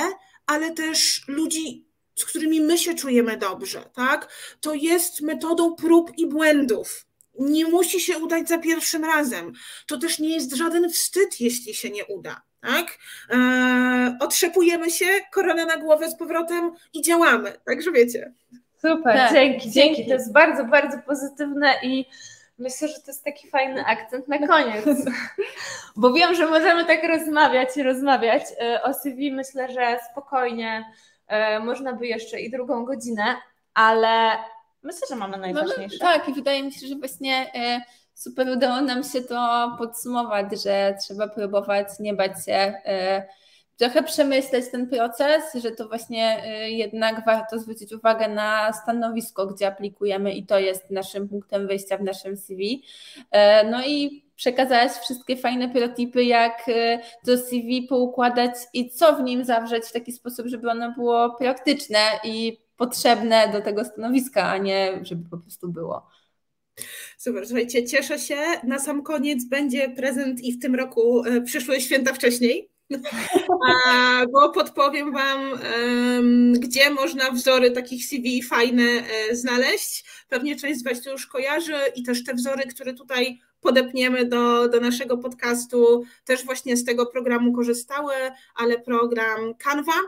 ale też ludzi z którymi my się czujemy dobrze, tak? To jest metodą prób i błędów. Nie musi się udać za pierwszym razem. To też nie jest żaden wstyd, jeśli się nie uda. Tak? Eee, otrzepujemy się, korona na głowę z powrotem i działamy. Także wiecie.
Super, tak, dzięki, dzięki. To jest bardzo, bardzo pozytywne i myślę, że to jest taki fajny akcent na koniec. [laughs] Bo wiem, że możemy tak rozmawiać i rozmawiać e, o CV. Myślę, że spokojnie można by jeszcze i drugą godzinę, ale myślę, że mamy najważniejsze.
tak, i wydaje mi się, że właśnie e, super udało nam się to podsumować, że trzeba próbować, nie bać się trochę przemyśleć ten proces, że to właśnie jednak warto zwrócić uwagę na stanowisko, gdzie aplikujemy i to jest naszym punktem wyjścia w naszym CV. E, no i przekazałaś wszystkie fajne protipy, jak to CV poukładać i co w nim zawrzeć w taki sposób, żeby ono było praktyczne i potrzebne do tego stanowiska, a nie żeby po prostu było.
Super, słuchajcie, cieszę się. Na sam koniec będzie prezent i w tym roku e, przyszłe święta wcześniej. Bo podpowiem Wam, gdzie można wzory takich CV fajne e, znaleźć. Pewnie część z Was to już kojarzy i też te wzory, które tutaj podepniemy do, do naszego podcastu, też właśnie z tego programu korzystały, ale program Canva,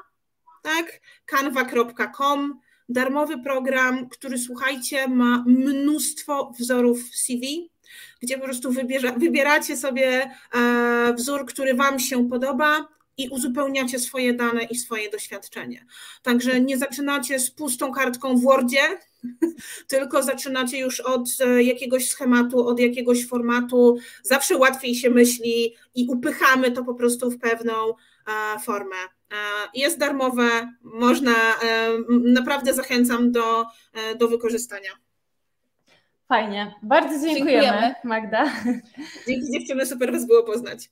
tak? canva.com, darmowy program, który słuchajcie, ma mnóstwo wzorów CV, gdzie po prostu wybieracie sobie e, wzór, który Wam się podoba i uzupełniacie swoje dane i swoje doświadczenie. Także nie zaczynacie z pustą kartką w Wordzie, [laughs] tylko zaczynacie już od e, jakiegoś schematu, od jakiegoś formatu. Zawsze łatwiej się myśli i upychamy to po prostu w pewną e, formę. Jest darmowe, można, naprawdę zachęcam do, do wykorzystania.
Fajnie. Bardzo dziękujemy, dziękujemy. Magda.
Dzięki dziewczyny, super Was było poznać.